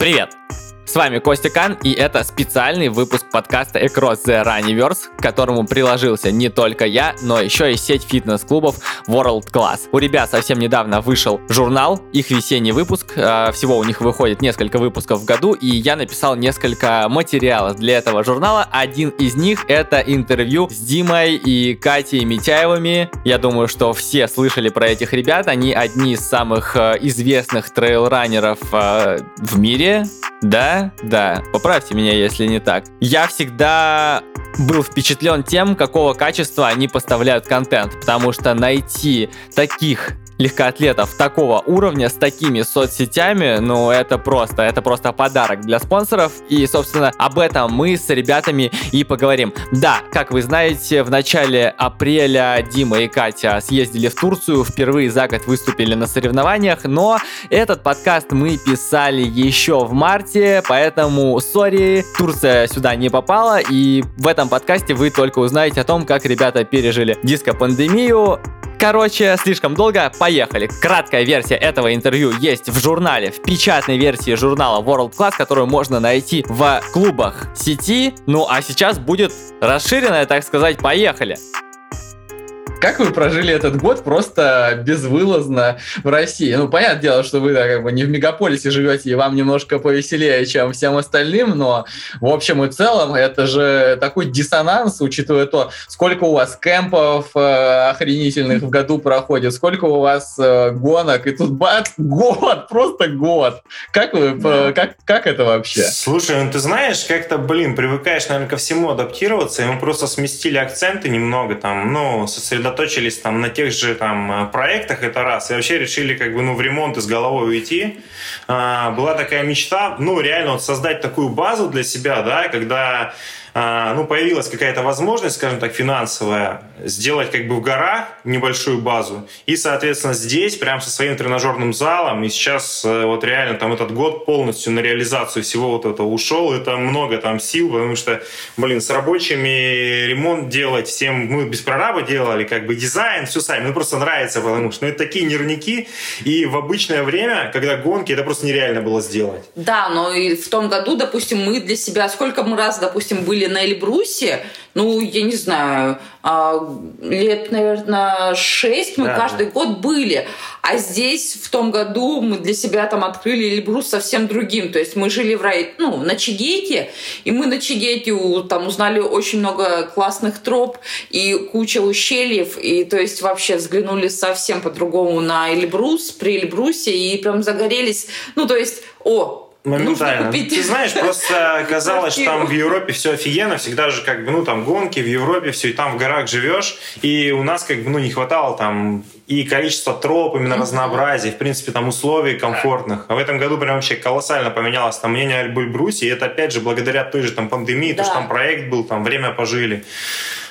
Привет! С вами Костя Кан, и это специальный выпуск подкаста Across the Runniverse, к которому приложился не только я, но еще и сеть фитнес-клубов World Class. У ребят совсем недавно вышел журнал, их весенний выпуск, э, всего у них выходит несколько выпусков в году, и я написал несколько материалов для этого журнала. Один из них это интервью с Димой и Катей Митяевыми. Я думаю, что все слышали про этих ребят, они одни из самых э, известных трейлранеров э, в мире, да, да, поправьте меня, если не так. Я всегда был впечатлен тем, какого качества они поставляют контент, потому что найти таких легкоатлетов такого уровня с такими соцсетями, ну это просто, это просто подарок для спонсоров. И, собственно, об этом мы с ребятами и поговорим. Да, как вы знаете, в начале апреля Дима и Катя съездили в Турцию, впервые за год выступили на соревнованиях, но этот подкаст мы писали еще в марте, поэтому, сори, Турция сюда не попала, и в этом подкасте вы только узнаете о том, как ребята пережили диско-пандемию, Короче, слишком долго, поехали. Краткая версия этого интервью есть в журнале, в печатной версии журнала World Class, которую можно найти в клубах сети. Ну а сейчас будет расширенная, так сказать, поехали. Как вы прожили этот год просто безвылазно в России? Ну, понятное дело, что вы да, как бы не в мегаполисе живете, и вам немножко повеселее, чем всем остальным, но в общем и целом это же такой диссонанс, учитывая то, сколько у вас кемпов э, охренительных в году проходит, сколько у вас э, гонок, и тут бац, год, просто год. Как вы, да. как, как это вообще? Слушай, ну ты знаешь, как-то, блин, привыкаешь, наверное, ко всему адаптироваться, и мы просто сместили акценты немного там, ну, сосредоточились сосредоточились там на тех же там э, проектах, это раз, и вообще решили как бы ну в ремонт из головой уйти. А, была такая мечта, ну реально вот создать такую базу для себя, да, когда ну, появилась какая-то возможность, скажем так, финансовая, сделать как бы в горах небольшую базу. И, соответственно, здесь, прям со своим тренажерным залом, и сейчас э, вот реально там этот год полностью на реализацию всего вот этого ушел. Это много там сил, потому что, блин, с рабочими ремонт делать всем, мы без прораба делали, как бы дизайн, все сами. Ну, просто нравится, потому что ну, это такие нервники, и в обычное время, когда гонки, это просто нереально было сделать. Да, но и в том году, допустим, мы для себя, сколько мы раз, допустим, были на Эльбрусе, ну, я не знаю, а, лет, наверное, шесть мы да, каждый год были. А здесь в том году мы для себя там открыли Эльбрус совсем другим. То есть мы жили в рай, ну, на Чигейте, и мы на Чигейте там узнали очень много классных троп и куча ущельев. И то есть вообще взглянули совсем по-другому на Эльбрус, при Эльбрусе, и прям загорелись. Ну, то есть, о, Моментально. Ты знаешь, просто казалось, что там в Европе все офигенно, всегда же как бы, ну, там гонки в Европе, все, и там в горах живешь, и у нас как бы, ну, не хватало там и количество троп, именно mm-hmm. разнообразия, в принципе, там условий комфортных. А в этом году прям вообще колоссально поменялось там мнение о Брусе, и это опять же благодаря той же там пандемии, да. то, что там проект был, там время пожили.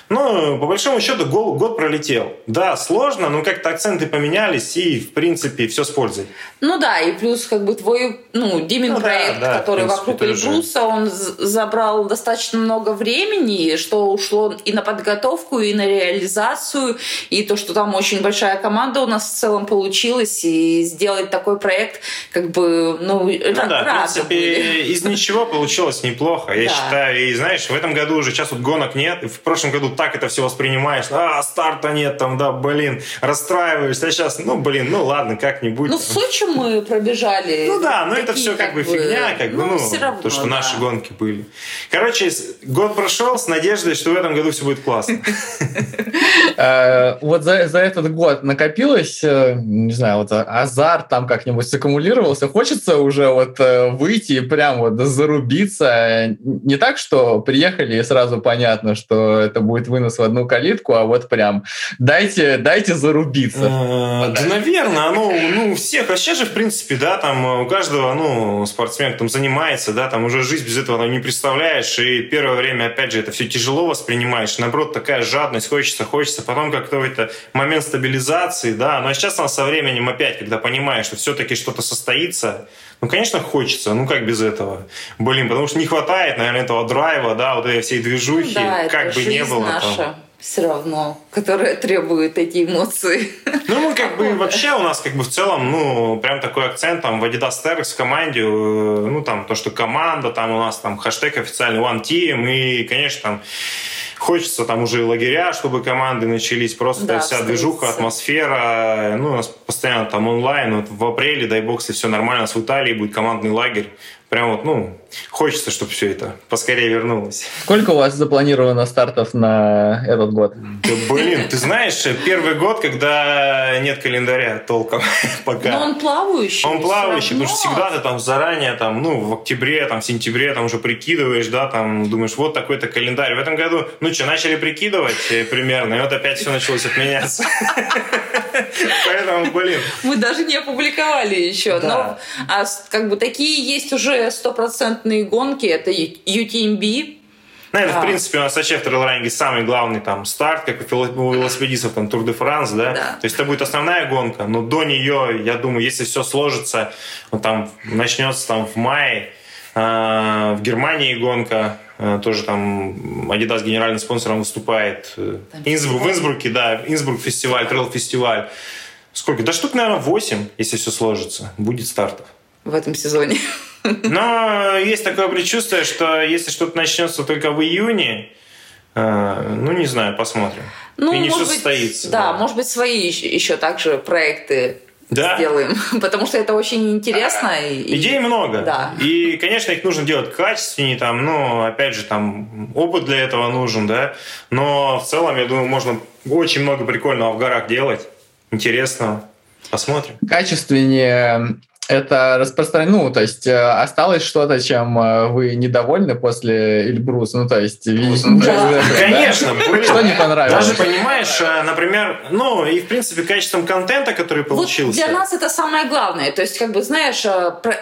Ну, по большому счету, год, пролетел. Да, сложно, но как-то акценты поменялись, и, в принципе, все с пользой. Ну да, и плюс, как бы, твой, ну, Димин ну, проект, да, да, который принципе, вокруг Эльбруса, он забрал достаточно много времени, что ушло и на подготовку, и на реализацию, и то, что там очень большая команда у нас в целом получилась, и сделать такой проект, как бы, ну, ну да, в принципе, были. из ничего получилось неплохо, я да. считаю. И, знаешь, в этом году уже сейчас вот гонок нет, в прошлом году так это все воспринимаешь. А, старта нет там, да, блин, расстраиваешься. А сейчас, ну, блин, ну ладно, как-нибудь. Ну, в Сочи мы пробежали. Ну да, но это все как бы фигня, как бы, ну, ну то, что наши гонки были. Короче, год прошел с надеждой, что в этом году все будет классно. Э, вот за этот год накопилось, э, не знаю, вот азарт там как-нибудь саккумулировался. Хочется уже вот э, выйти и прям вот зарубиться. Не так, что приехали и сразу понятно, что это будет вынос в одну калитку, а вот прям дайте, дайте зарубиться. Э, да, наверное, ну, ну, всех, а сейчас же, в принципе, да, там у каждого, ну, спортсмен там занимается, да, там уже жизнь без этого не представляешь, и первое время, опять же, это все тяжело воспринимаешь, наоборот, такая жадность, хочется, хочется, потом как-то это момент стабилизации, да, но сейчас она со временем опять, когда понимаешь, что все-таки что-то состоится, ну, конечно, хочется, ну как без этого? Блин, потому что не хватает, наверное, этого драйва, да, вот этой всей движухи, ну, да, как бы не было. Наша. Там. все равно, которая требует эти эмоции. Ну, мы как бы вообще у нас как бы в целом, ну, прям такой акцент там в Adidas Terex в команде, э, ну, там то, что команда, там у нас там хэштег официальный One Team, и, конечно, там хочется там уже лагеря, чтобы команды начались, просто да, вся движуха, атмосфера, ну, у нас постоянно там онлайн, вот в апреле, дай бог, если все нормально, с в Италии будет командный лагерь, прям вот, ну, хочется, чтобы все это поскорее вернулось. Сколько у вас запланировано стартов на этот год? Да, блин, ты знаешь, первый год, когда нет календаря толком пока. Но он плавающий. Он плавающий, потому что всегда ты там заранее, там, ну, в октябре, там, в сентябре, там уже прикидываешь, да, там, думаешь, вот такой-то календарь. В этом году, ну что, начали прикидывать э, примерно, и вот опять все началось отменяться. Поэтому, блин. Мы даже не опубликовали еще. Но а, как бы такие есть уже стопроцентные гонки. Это UTMB, ну, это, а. в принципе, у нас вообще в трейлранинге самый главный там старт, как у велосипедистов, там, Тур де Франс, да? да? То есть это будет основная гонка, но до нее, я думаю, если все сложится, вот там начнется там в мае, э, в Германии гонка, э, тоже там Adidas генеральным спонсором выступает. Инсбрук, в Инсбруке, да, Инсбрук фестиваль, трейл фестиваль. Сколько? Да штук, наверное, 8, если все сложится, будет стартов. В этом сезоне. Но есть такое предчувствие, что если что-то начнется только в июне, э, ну, не знаю, посмотрим. Ну, И не может состоится. Да, да, может быть, свои еще также проекты да. сделаем, потому что это очень интересно. А, и, идей много. Да. И, конечно, их нужно делать качественнее, там, ну, опять же, там, опыт для этого нужен, да. Но в целом, я думаю, можно очень много прикольного в горах делать, интересного. Посмотрим. Качественнее это распространено, ну, то есть э, осталось что-то, чем э, вы недовольны после Эльбруса, ну, то есть... Ну, да. Конечно, блин. Что не понравилось? Даже, понимаешь, э, например, ну, и, в принципе, качеством контента, который получился. Вот для нас это самое главное, то есть, как бы, знаешь,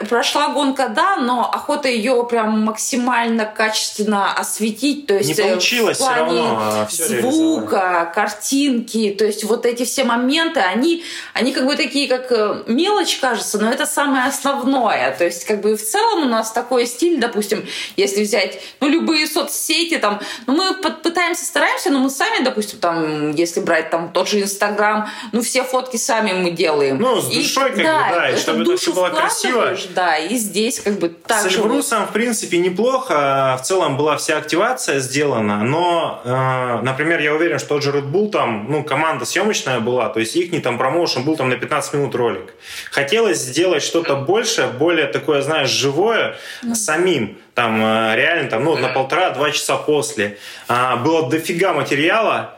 прошла гонка, да, но охота ее прям максимально качественно осветить, то есть... Не получилось в плане все равно а, все звука, картинки, то есть, вот эти все моменты, они, они как бы такие, как мелочь, кажется, но это самое основное. То есть, как бы в целом у нас такой стиль, допустим, если взять, ну, любые соцсети, там, ну, мы пытаемся, стараемся, но мы сами, допустим, там, если брать там тот же Инстаграм, ну, все фотки сами мы делаем. Ну, с душой, и, как да, бы, да, и чтобы это все было красиво. Да, и здесь, как бы, так С Эльбрусом, в принципе, неплохо. В целом была вся активация сделана, но, э, например, я уверен, что тот же Red Bull там, ну, команда съемочная была, то есть их не там промоушен был там на 15 минут ролик. Хотелось сделать что-то большее, более такое, знаешь, живое mm. самим. Там э, реально там, ну, на полтора-два часа после. А, было дофига материала,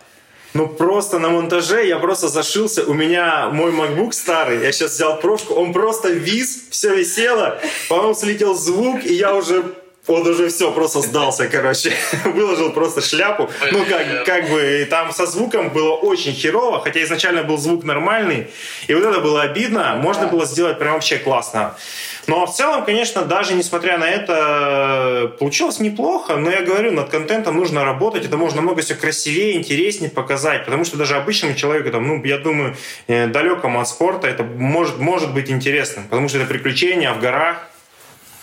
ну, просто на монтаже я просто зашился. У меня мой MacBook старый, я сейчас взял прошку, он просто вис, все висело, потом слетел звук, и я уже он уже все, просто сдался, короче. Выложил просто шляпу. Ну, как, как бы, и там со звуком было очень херово, хотя изначально был звук нормальный. И вот это было обидно. Можно было сделать прям вообще классно. Но в целом, конечно, даже несмотря на это, получилось неплохо. Но я говорю, над контентом нужно работать. Это можно много все красивее, интереснее показать. Потому что даже обычному человеку, там, ну, я думаю, э, далекому от спорта, это может, может быть интересным. Потому что это приключения в горах.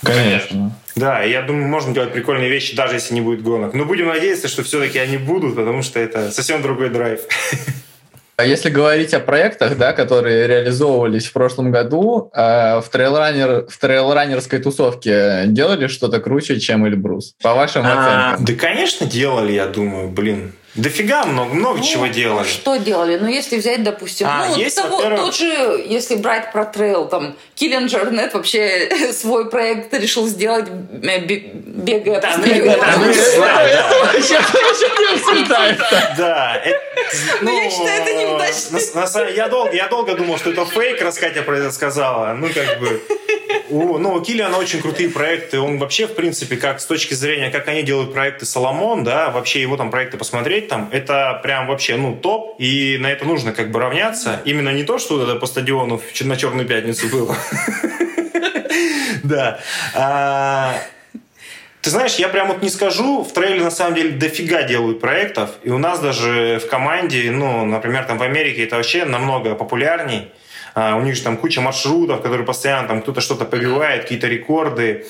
Конечно. Да, я думаю, можно делать прикольные вещи, даже если не будет гонок. Но будем надеяться, что все-таки они будут, потому что это совсем другой драйв. А если говорить о проектах, да, которые реализовывались в прошлом году, э, в, трейлранер, в трейлранерской тусовке делали что-то круче, чем Эльбрус? По вашим а, оценкам? Да, конечно, делали, я думаю, блин. Дофига много, много ну, чего делали. Что делали? Ну, если взять, допустим, а, ну, есть, того, тот же, если брать про трейл, там, Киллиан Джорнет вообще свой проект решил сделать, бегая да, по снегу. Да, ну, да, ну, я считаю, это неудачно. Я долго, я долго думал, что это фейк, раз Катя про это сказала. Ну, как бы... У, ну, у Киллиана очень крутые проекты. Он вообще, в принципе, как с точки зрения, как они делают проекты Соломон, да, вообще его там проекты посмотреть, там, это прям вообще, ну, топ, и на это нужно как бы равняться. Именно не то, что это по стадиону на Черную пятницу было. Да. А, ты знаешь, я прям вот не скажу, в трейле на самом деле дофига делают проектов, и у нас даже в команде, ну, например, там в Америке это вообще намного популярней. А, у них же там куча маршрутов, которые постоянно там кто-то что-то побивает, какие-то рекорды.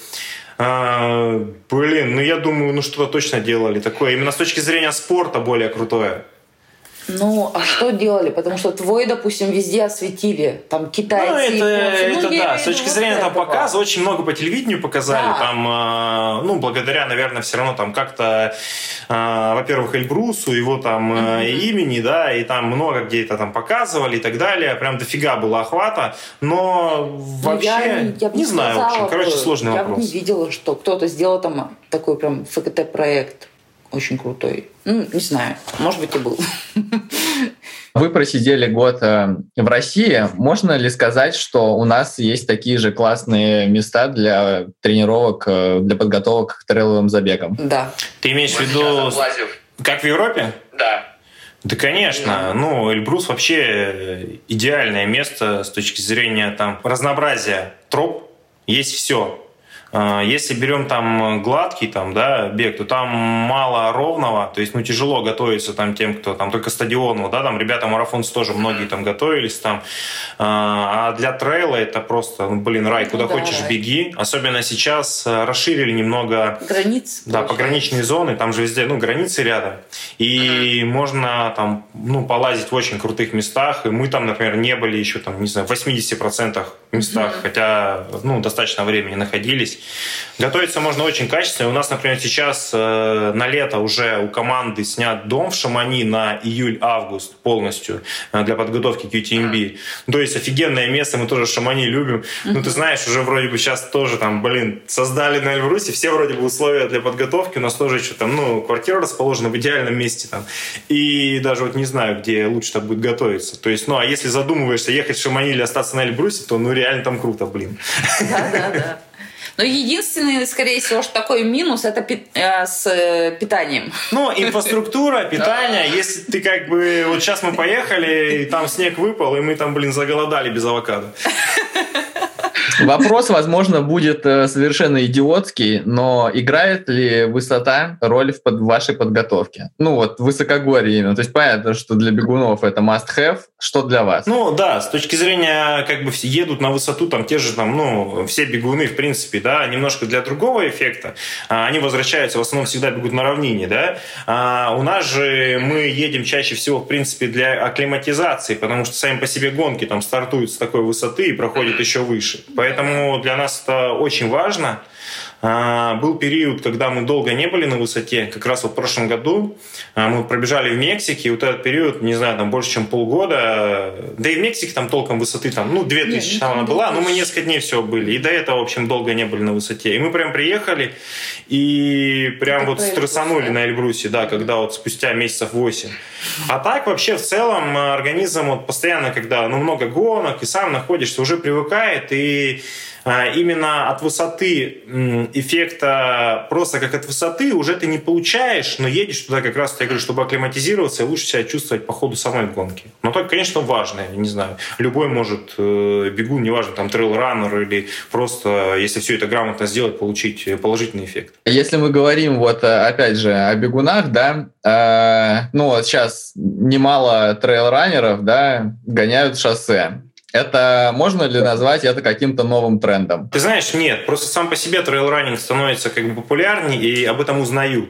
А, блин, ну я думаю, ну что-то точно делали такое. Именно с точки зрения спорта более крутое. Ну, а что делали? Потому что твой, допустим, везде осветили. Там китайцы, ну, это, это ну, да, с точки зрения там показа, очень много по телевидению показали. Да. Там, э, ну, благодаря, наверное, все равно там как-то, э, во-первых, Эльбрусу, его там э, имени, да, и там много где это там показывали и так далее. Прям дофига было охвата. Но ну, вообще, я, я не, не знаю, в общем, короче, сложный я вопрос. Я не видела, что кто-то сделал там такой прям ФКТ-проект очень крутой. Ну, не знаю, может быть и был. Вы просидели год э, в России. Можно ли сказать, что у нас есть такие же классные места для тренировок, э, для подготовок к трейловым забегам? Да. Ты имеешь в виду, как в Европе? Да. Да, конечно. Ну, Эльбрус вообще идеальное место с точки зрения там разнообразия троп. Есть все. А, если берем там гладкий там, да, бег, то там мало ровного, то есть ну, тяжело готовиться там тем, кто там только стадионного, да, там ребята марафонцы тоже многие там готовились там. А, а для трейла это просто, ну, блин, рай, куда ну, да, хочешь рай. беги. Особенно сейчас э, расширили немного... Границ. Да, пограничные зоны, там же везде, ну, границы рядом. И ага. можно там, ну, полазить в очень крутых местах. И мы там, например, не были еще там, не знаю, в 80% местах, хотя, ну, достаточно времени находились. Готовиться можно очень качественно. У нас, например, сейчас э, на лето уже у команды снят дом в Шамани на июль-август полностью э, для подготовки к UTMB. То есть офигенное место, мы тоже Шамани любим. Mm-hmm. Ну, ты знаешь, уже вроде бы сейчас тоже там, блин, создали на Эльбрусе, все вроде бы условия для подготовки. У нас тоже еще там, ну, квартира расположена в идеальном месте там. И даже вот не знаю, где лучше так будет готовиться. То есть, ну, а если задумываешься ехать в Шамани или остаться на Эльбрусе, то, ну, реально там круто, блин. Да, да, да. Но единственный, скорее всего, что такой минус, это пи- э, с э, питанием. Ну, инфраструктура, питание. Если ты как бы... Вот сейчас мы поехали, и там снег выпал, и мы там, блин, заголодали без авокадо. Вопрос, возможно, будет э, совершенно идиотский, но играет ли высота роль в под вашей подготовке? Ну вот, высокогорье именно. То есть понятно, что для бегунов это must-have. Что для вас? Ну да, с точки зрения, как бы едут на высоту, там те же там, ну, все бегуны, в принципе, да, немножко для другого эффекта. А, они возвращаются, в основном всегда бегут на равнине, да. А у нас же мы едем чаще всего, в принципе, для акклиматизации, потому что сами по себе гонки там стартуют с такой высоты и проходят еще выше. Для нас это очень важно. А, был период, когда мы долго не были на высоте. Как раз вот в прошлом году а, мы пробежали в Мексике. И вот этот период, не знаю, там больше, чем полгода. Да и в Мексике там толком высоты, там, ну, 2000 там она была. Но мы несколько дней всего были. И до этого, в общем, долго не были на высоте. И мы прям приехали и прям Это вот стрессанули на Эльбрусе, да, когда вот спустя месяцев 8. А так вообще в целом организм вот постоянно, когда ну, много гонок и сам находишься, уже привыкает и именно от высоты эффекта просто как от высоты уже ты не получаешь, но едешь туда как раз, я говорю, чтобы акклиматизироваться и лучше себя чувствовать по ходу самой гонки. Но только, конечно, важное, не знаю, любой может э, бегун, неважно, там трейл-раннер или просто, если все это грамотно сделать, получить положительный эффект. Если мы говорим вот опять же о бегунах, да, э, ну вот сейчас немало трейл-раннеров, да, гоняют шоссе. Это можно ли назвать это каким-то новым трендом? Ты знаешь, нет. Просто сам по себе трейл-раннинг становится как бы популярнее, и об этом узнают.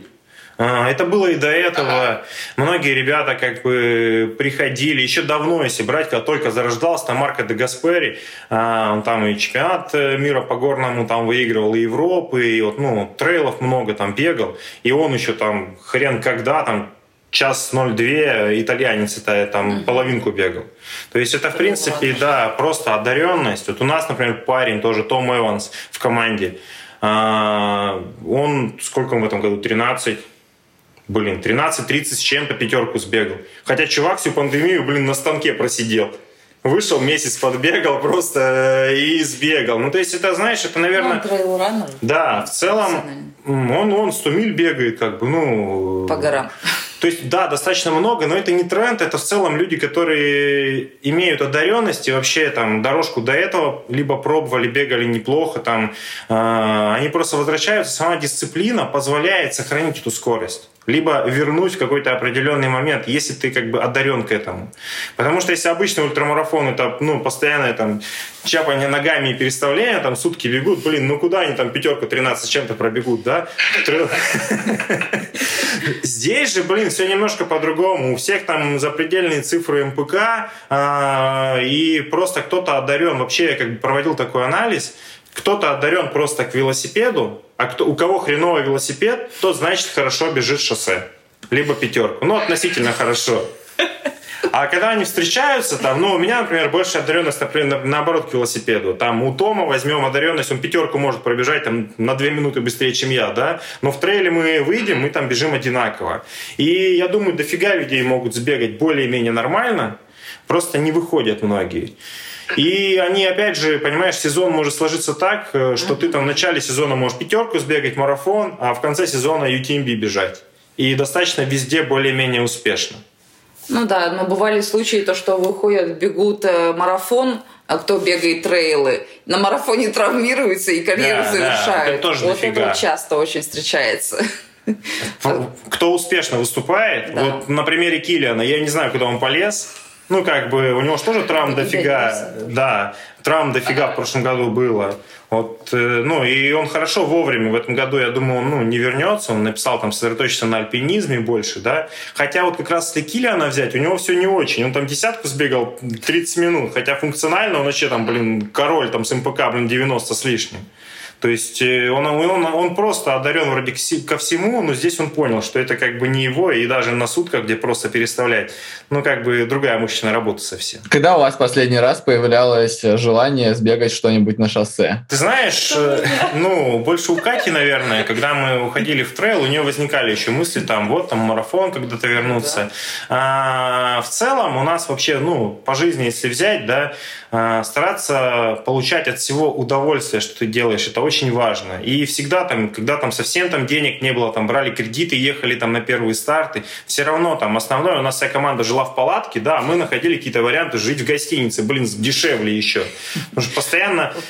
А, это было и до этого. Ага. Многие ребята как бы приходили еще давно, если брать, когда только зарождался, там Марко де Гаспери, а, он там и чемпионат э, мира по горному там выигрывал, и Европы, и вот, ну, трейлов много там бегал, и он еще там хрен когда там час 02 итальянец это там половинку бегал. То есть это, в принципе, да, просто одаренность. Вот у нас, например, парень тоже, Том Эванс в команде. А, он, сколько он в этом году, 13? Блин, 13-30 с чем-то пятерку сбегал. Хотя чувак всю пандемию, блин, на станке просидел. Вышел, месяц подбегал просто э, и сбегал. Ну, то есть это, знаешь, это, наверное... Ну, он Да, в целом он, он 100 миль бегает, как бы, ну... По горам. То есть, да, достаточно много, но это не тренд, это в целом люди, которые имеют одаренность и вообще там дорожку до этого либо пробовали, бегали неплохо, там, э, они просто возвращаются, сама дисциплина позволяет сохранить эту скорость. Либо вернуть в какой-то определенный момент, если ты как бы одарен к этому. Потому что если обычный ультрамарафон, это ну, постоянное там чапание ногами и переставление, там сутки бегут, блин, ну куда они там пятерку 13 чем-то пробегут, да? Здесь же, блин, все немножко по-другому. У всех там запредельные цифры МПК, а, и просто кто-то одарен. Вообще я как бы проводил такой анализ, кто-то одарен просто к велосипеду, а кто, у кого хреновый велосипед, тот, значит, хорошо бежит шоссе. Либо пятерку. Ну, относительно хорошо. А когда они встречаются, там, ну, у меня, например, больше одаренность, например, наоборот, к велосипеду. Там у Тома возьмем одаренность, он пятерку может пробежать там на две минуты быстрее, чем я, да. Но в трейле мы выйдем, мы там бежим одинаково. И я думаю, дофига людей могут сбегать более-менее нормально, просто не выходят многие. И они, опять же, понимаешь, сезон может сложиться так, э, что ты там в начале сезона можешь пятерку сбегать, марафон, а в конце сезона UTMB бежать. И достаточно везде более-менее успешно. Ну да, но бывали случаи, то, что выходят, бегут э, марафон, а кто бегает трейлы, на марафоне травмируется и карьеру да, завершают. Да, это тоже вот дофига. это часто очень встречается. Кто успешно выступает, да. вот на примере Килиана, я не знаю, куда он полез, ну, как бы, у него же тоже травм дофига. Да, травм дофига в прошлом году было. Вот, э, ну, и он хорошо вовремя в этом году, я думаю, он ну, не вернется. Он написал там сосредоточиться на альпинизме больше, да. Хотя вот как раз если Килиана взять, у него все не очень. Он там десятку сбегал 30 минут, хотя функционально он вообще там, блин, король там с МПК, блин, 90 с лишним. То есть э, он, он, он просто одарен вроде ко всему, но здесь он понял, что это как бы не его, и даже на сутках, где просто переставлять, ну как бы другая мышечная работа совсем. Когда у вас последний раз появлялось желание сбегать что-нибудь на шоссе? Ты знаешь, э, ну, больше у Кати, наверное, когда мы уходили в трейл, у нее возникали еще мысли, там, вот, там, марафон когда-то вернуться. А, в целом у нас вообще, ну, по жизни, если взять, да, а, стараться получать от всего удовольствие, что ты делаешь, это очень важно. И всегда там, когда там совсем там денег не было, там брали кредиты, ехали там на первые старты, все равно там основное, у нас вся команда жила в палатке, да, мы находили какие-то варианты жить в гостинице, блин, дешевле еще. Потому что постоянно...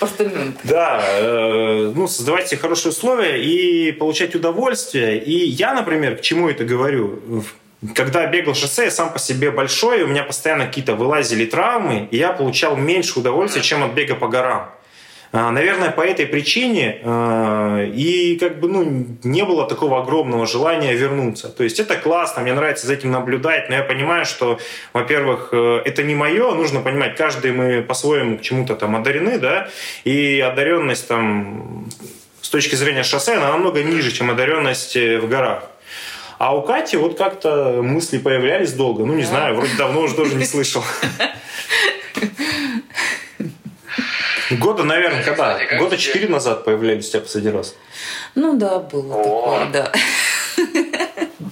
Да, э, ну, создавать себе хорошие условия и получать удовольствие. И я, например, к чему это говорю? когда бегал шоссе, я сам по себе большой, у меня постоянно какие-то вылазили травмы, и я получал меньше удовольствия, чем от бега по горам. А, наверное, по этой причине а, и как бы ну, не было такого огромного желания вернуться. То есть это классно, мне нравится за этим наблюдать, но я понимаю, что, во-первых, э, это не мое, нужно понимать, каждый мы по-своему к чему-то там одарены, да, и одаренность там с точки зрения шоссе, она намного ниже, чем одаренность э, в горах. А у Кати вот как-то мысли появлялись долго. Ну, не да. знаю, вроде давно уже тоже не слышал. Года, наверное, когда? Года четыре назад появлялись у тебя последний раз. Ну да, было такое, да.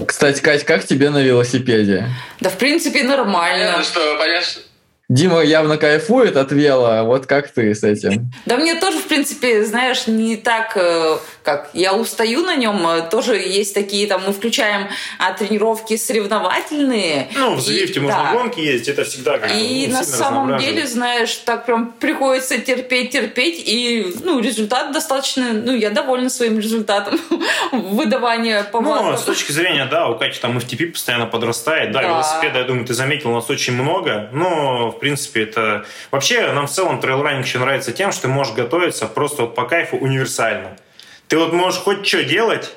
Кстати, Кать, как тебе на велосипеде? Да, в принципе, нормально. Ну что, понятно, Дима явно кайфует от вела, вот как ты с этим? Да мне тоже, в принципе, знаешь, не так, э, как я устаю на нем, э, тоже есть такие, там, мы включаем а, тренировки соревновательные. Ну, в Звифте можно да. гонки есть, это всегда как И на самом деле, знаешь, так прям приходится терпеть, терпеть, и, ну, результат достаточно, ну, я довольна своим результатом выдавания повадок. Ну, с точки зрения, да, у Кати там FTP постоянно подрастает, да, да. велосипеда, я думаю, ты заметил, у нас очень много, но в принципе, это... Вообще, нам в целом трейлранинг еще нравится тем, что ты можешь готовиться просто вот по кайфу универсально. Ты вот можешь хоть что делать,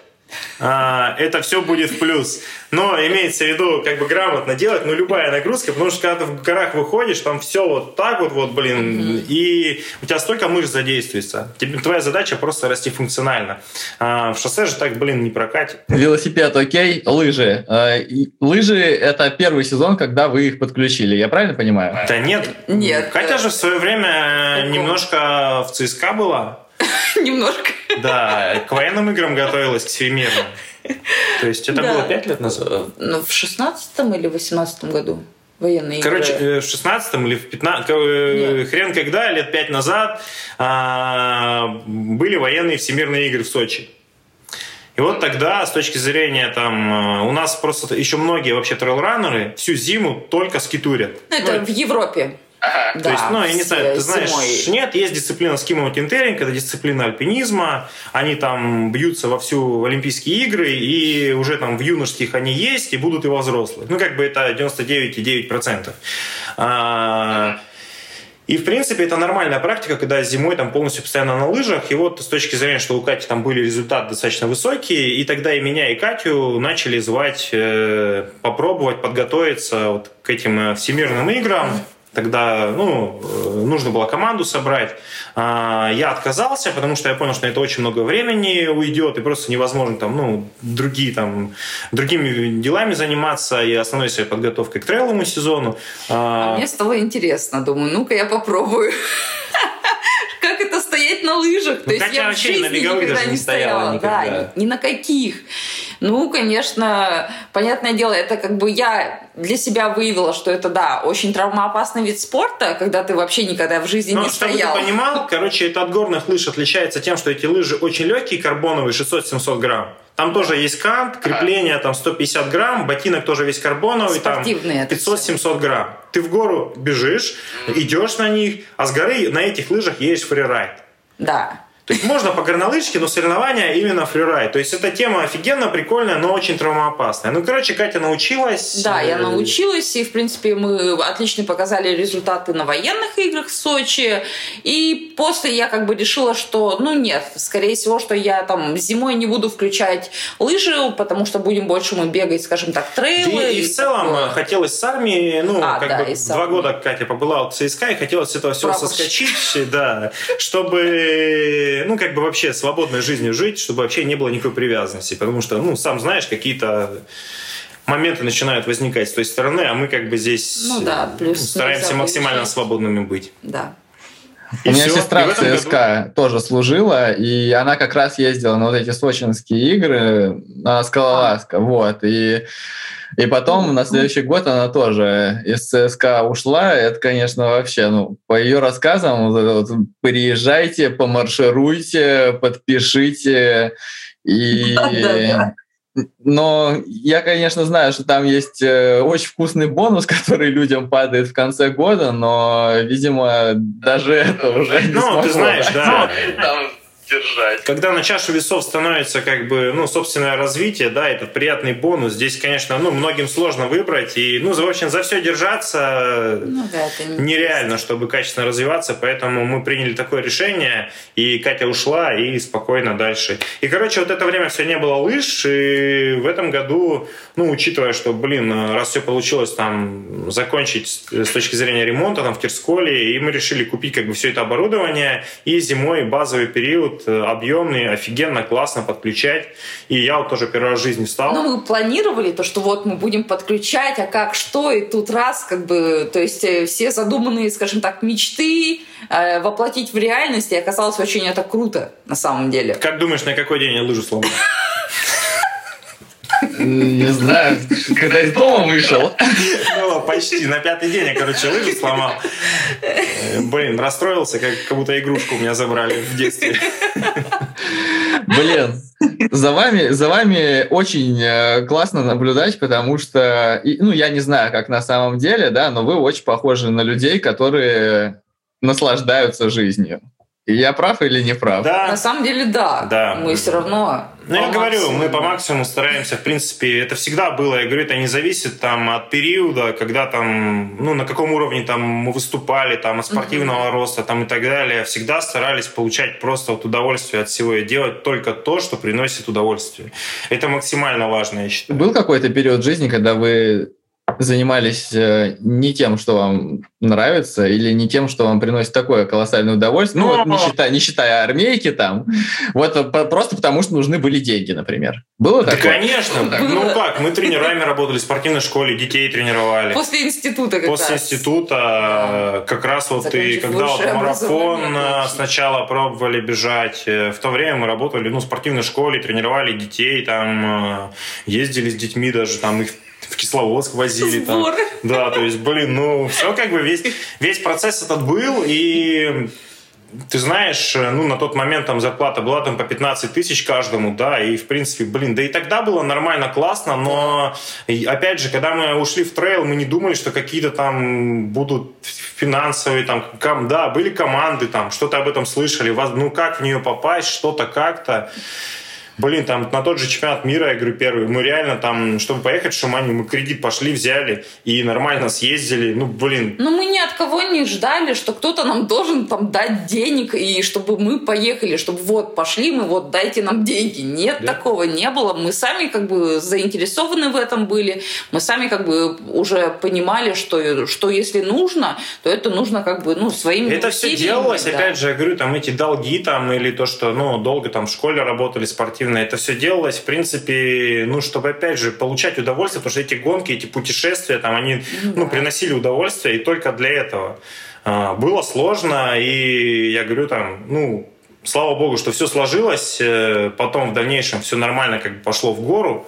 а, это все будет в плюс. Но имеется в виду, как бы грамотно делать, ну, любая нагрузка, потому что когда ты в горах выходишь, там все вот так вот, вот, блин, mm-hmm. и у тебя столько мышц задействуется. Тебе, твоя задача просто расти функционально. А в шоссе же так, блин, не прокатит. Велосипед, окей, лыжи. А, лыжи — это первый сезон, когда вы их подключили, я правильно понимаю? Да нет. Нет. Катя же в свое время немножко в ЦСКА была. Немножко. Да, к военным играм готовилась, к всемирным. То есть это да. было пять лет назад? Ну, в шестнадцатом или восемнадцатом году военные Короче, игры. Э, в шестнадцатом или в пятнадцатом, э, хрен когда, лет пять назад а, были военные всемирные игры в Сочи. И вот тогда, с точки зрения там, э, у нас просто еще многие вообще трейлранеры всю зиму только скитурят. Ну, это ну, в Европе. Ага. То есть, ну, я не знаю, ты знаешь, зимой. нет, есть дисциплина ски маунтинтеринг, это дисциплина альпинизма, они там бьются во всю Олимпийские игры, и уже там в юношеских они есть, и будут и во взрослых. Ну, как бы это 99,9%. А, и, в принципе, это нормальная практика, когда зимой там полностью постоянно на лыжах. И вот с точки зрения, что у Кати там были результаты достаточно высокие, и тогда и меня, и Катю начали звать э, попробовать подготовиться вот к этим э, всемирным играм. Тогда ну, э, нужно было команду собрать. А, я отказался, потому что я понял, что это очень много времени уйдет, и просто невозможно там, ну, другие, там, другими делами заниматься, и основной своей подготовкой к трейловому сезону. А, а мне стало интересно. Думаю, ну-ка я попробую на лыжах. То ну, есть я в жизни никогда не стояла. Да, ни на каких. Ну, конечно, понятное дело, это как бы я для себя выявила, что это, да, очень травмоопасный вид спорта, когда ты вообще никогда в жизни Но, не чтобы стоял. ты понимал, короче, это от горных лыж отличается тем, что эти лыжи очень легкие, карбоновые, 600-700 грамм. Там тоже есть кант, крепление там 150 грамм, ботинок тоже весь карбоновый, там 500-700 грамм. Ты в гору бежишь, идешь на них, а с горы на этих лыжах есть фрирайд. Да. То есть можно по горнолыжке, но соревнования именно фрирайд. То есть эта тема офигенно прикольная, но очень травмоопасная. Ну, короче, Катя научилась. Да, я э, научилась, и, в принципе, мы отлично показали результаты на военных играх в Сочи. И после я как бы решила, что, ну, нет, скорее всего, что я там зимой не буду включать лыжи, потому что будем больше мы бегать, скажем так, трейлы. И, и, в целом такое. хотелось с армией, ну, а, как да, бы два года Катя побыла в ЦСКА, и хотелось этого всего Прапорщик. соскочить, да, чтобы ну, как бы вообще свободной жизнью жить, чтобы вообще не было никакой привязанности. Потому что, ну, сам знаешь, какие-то моменты начинают возникать с той стороны, а мы как бы здесь ну, да, плюс стараемся максимально свободными быть. Да. И У меня все. сестра в ЦСКА году... тоже служила, и она как раз ездила на вот эти сочинские игры на скалолазка, вот, и и потом на следующий год она тоже из ЦСКА ушла. Это, конечно, вообще, ну, по ее рассказам, вот, вот, приезжайте, помаршируйте, подпишите. И... Но я, конечно, знаю, что там есть э, очень вкусный бонус, который людям падает в конце года, но, видимо, даже это уже не Ну, ты знаешь, да держать. Когда на чашу весов становится как бы, ну, собственное развитие, да, это приятный бонус. Здесь, конечно, ну, многим сложно выбрать. И, ну, в общем, за все держаться ну, да, это не нереально, чтобы качественно развиваться. Поэтому мы приняли такое решение, и Катя ушла, и спокойно дальше. И, короче, вот это время все не было лыж, и в этом году, ну, учитывая, что, блин, раз все получилось там закончить с точки зрения ремонта там в Кирсколе, и мы решили купить как бы все это оборудование, и зимой базовый период продукт э, объемный, офигенно, классно подключать. И я вот тоже первый раз в жизни встал. Ну, мы планировали то, что вот мы будем подключать, а как, что, и тут раз, как бы, то есть э, все задуманные, скажем так, мечты э, воплотить в реальность, и оказалось очень это круто, на самом деле. Как думаешь, на какой день я лыжу сломал? Не знаю, когда из дома вышел. Ну, почти. На пятый день я, короче, лыжи сломал. Э, блин, расстроился, как, как будто игрушку у меня забрали в детстве. Блин, за вами, за вами очень э, классно наблюдать, потому что, ну, я не знаю, как на самом деле, да, но вы очень похожи на людей, которые наслаждаются жизнью. Я прав или не прав? Да. На самом деле, да. Да. Мы все равно. Ну, я говорю, мы по максимуму стараемся, в принципе, это всегда было. Я говорю, это не зависит там от периода, когда там, ну, на каком уровне там мы выступали, там, от спортивного mm-hmm. роста, там, и так далее. Всегда старались получать просто вот удовольствие от всего и делать только то, что приносит удовольствие. Это максимально важно, я считаю. Был какой-то период жизни, когда вы занимались э, не тем, что вам нравится, или не тем, что вам приносит такое колоссальное удовольствие, ну, вот не считая, не считая армейки там, вот просто потому, что нужны были деньги, например. Было да, такое? конечно. Было. Ну как, мы тренерами работали в спортивной школе, детей тренировали. После института как После раз. института да. как раз вот и когда вот марафон э, сначала пробовали бежать, э, в то время мы работали ну, в спортивной школе, тренировали детей, там ездили с детьми даже, там их в Кисловодск возили. Там. Да, то есть, блин, ну, все как бы, весь, весь процесс этот был, и ты знаешь, ну, на тот момент там зарплата была там по 15 тысяч каждому, да, и, в принципе, блин, да и тогда было нормально, классно, но, опять же, когда мы ушли в трейл, мы не думали, что какие-то там будут финансовые, там, ком, да, были команды, там, что-то об этом слышали, ну, как в нее попасть, что-то как-то, Блин, там на тот же чемпионат мира, я говорю, первый, мы реально там, чтобы поехать в Шумани, мы кредит пошли, взяли и нормально съездили. Ну, блин. Ну, мы ни от кого не ждали, что кто-то нам должен там дать денег, и чтобы мы поехали, чтобы вот пошли мы, вот дайте нам деньги. Нет, да? такого не было. Мы сами как бы заинтересованы в этом были. Мы сами как бы уже понимали, что, что если нужно, то это нужно как бы, ну, своими Это все делалось, да. опять же, я говорю, там эти долги там или то, что, ну, долго там в школе работали спортивно активно. Это все делалось, в принципе, ну, чтобы, опять же, получать удовольствие, потому что эти гонки, эти путешествия, там, они, ну, приносили удовольствие, и только для этого. А, было сложно, и я говорю, там, ну, слава богу, что все сложилось, э, потом в дальнейшем все нормально как бы пошло в гору,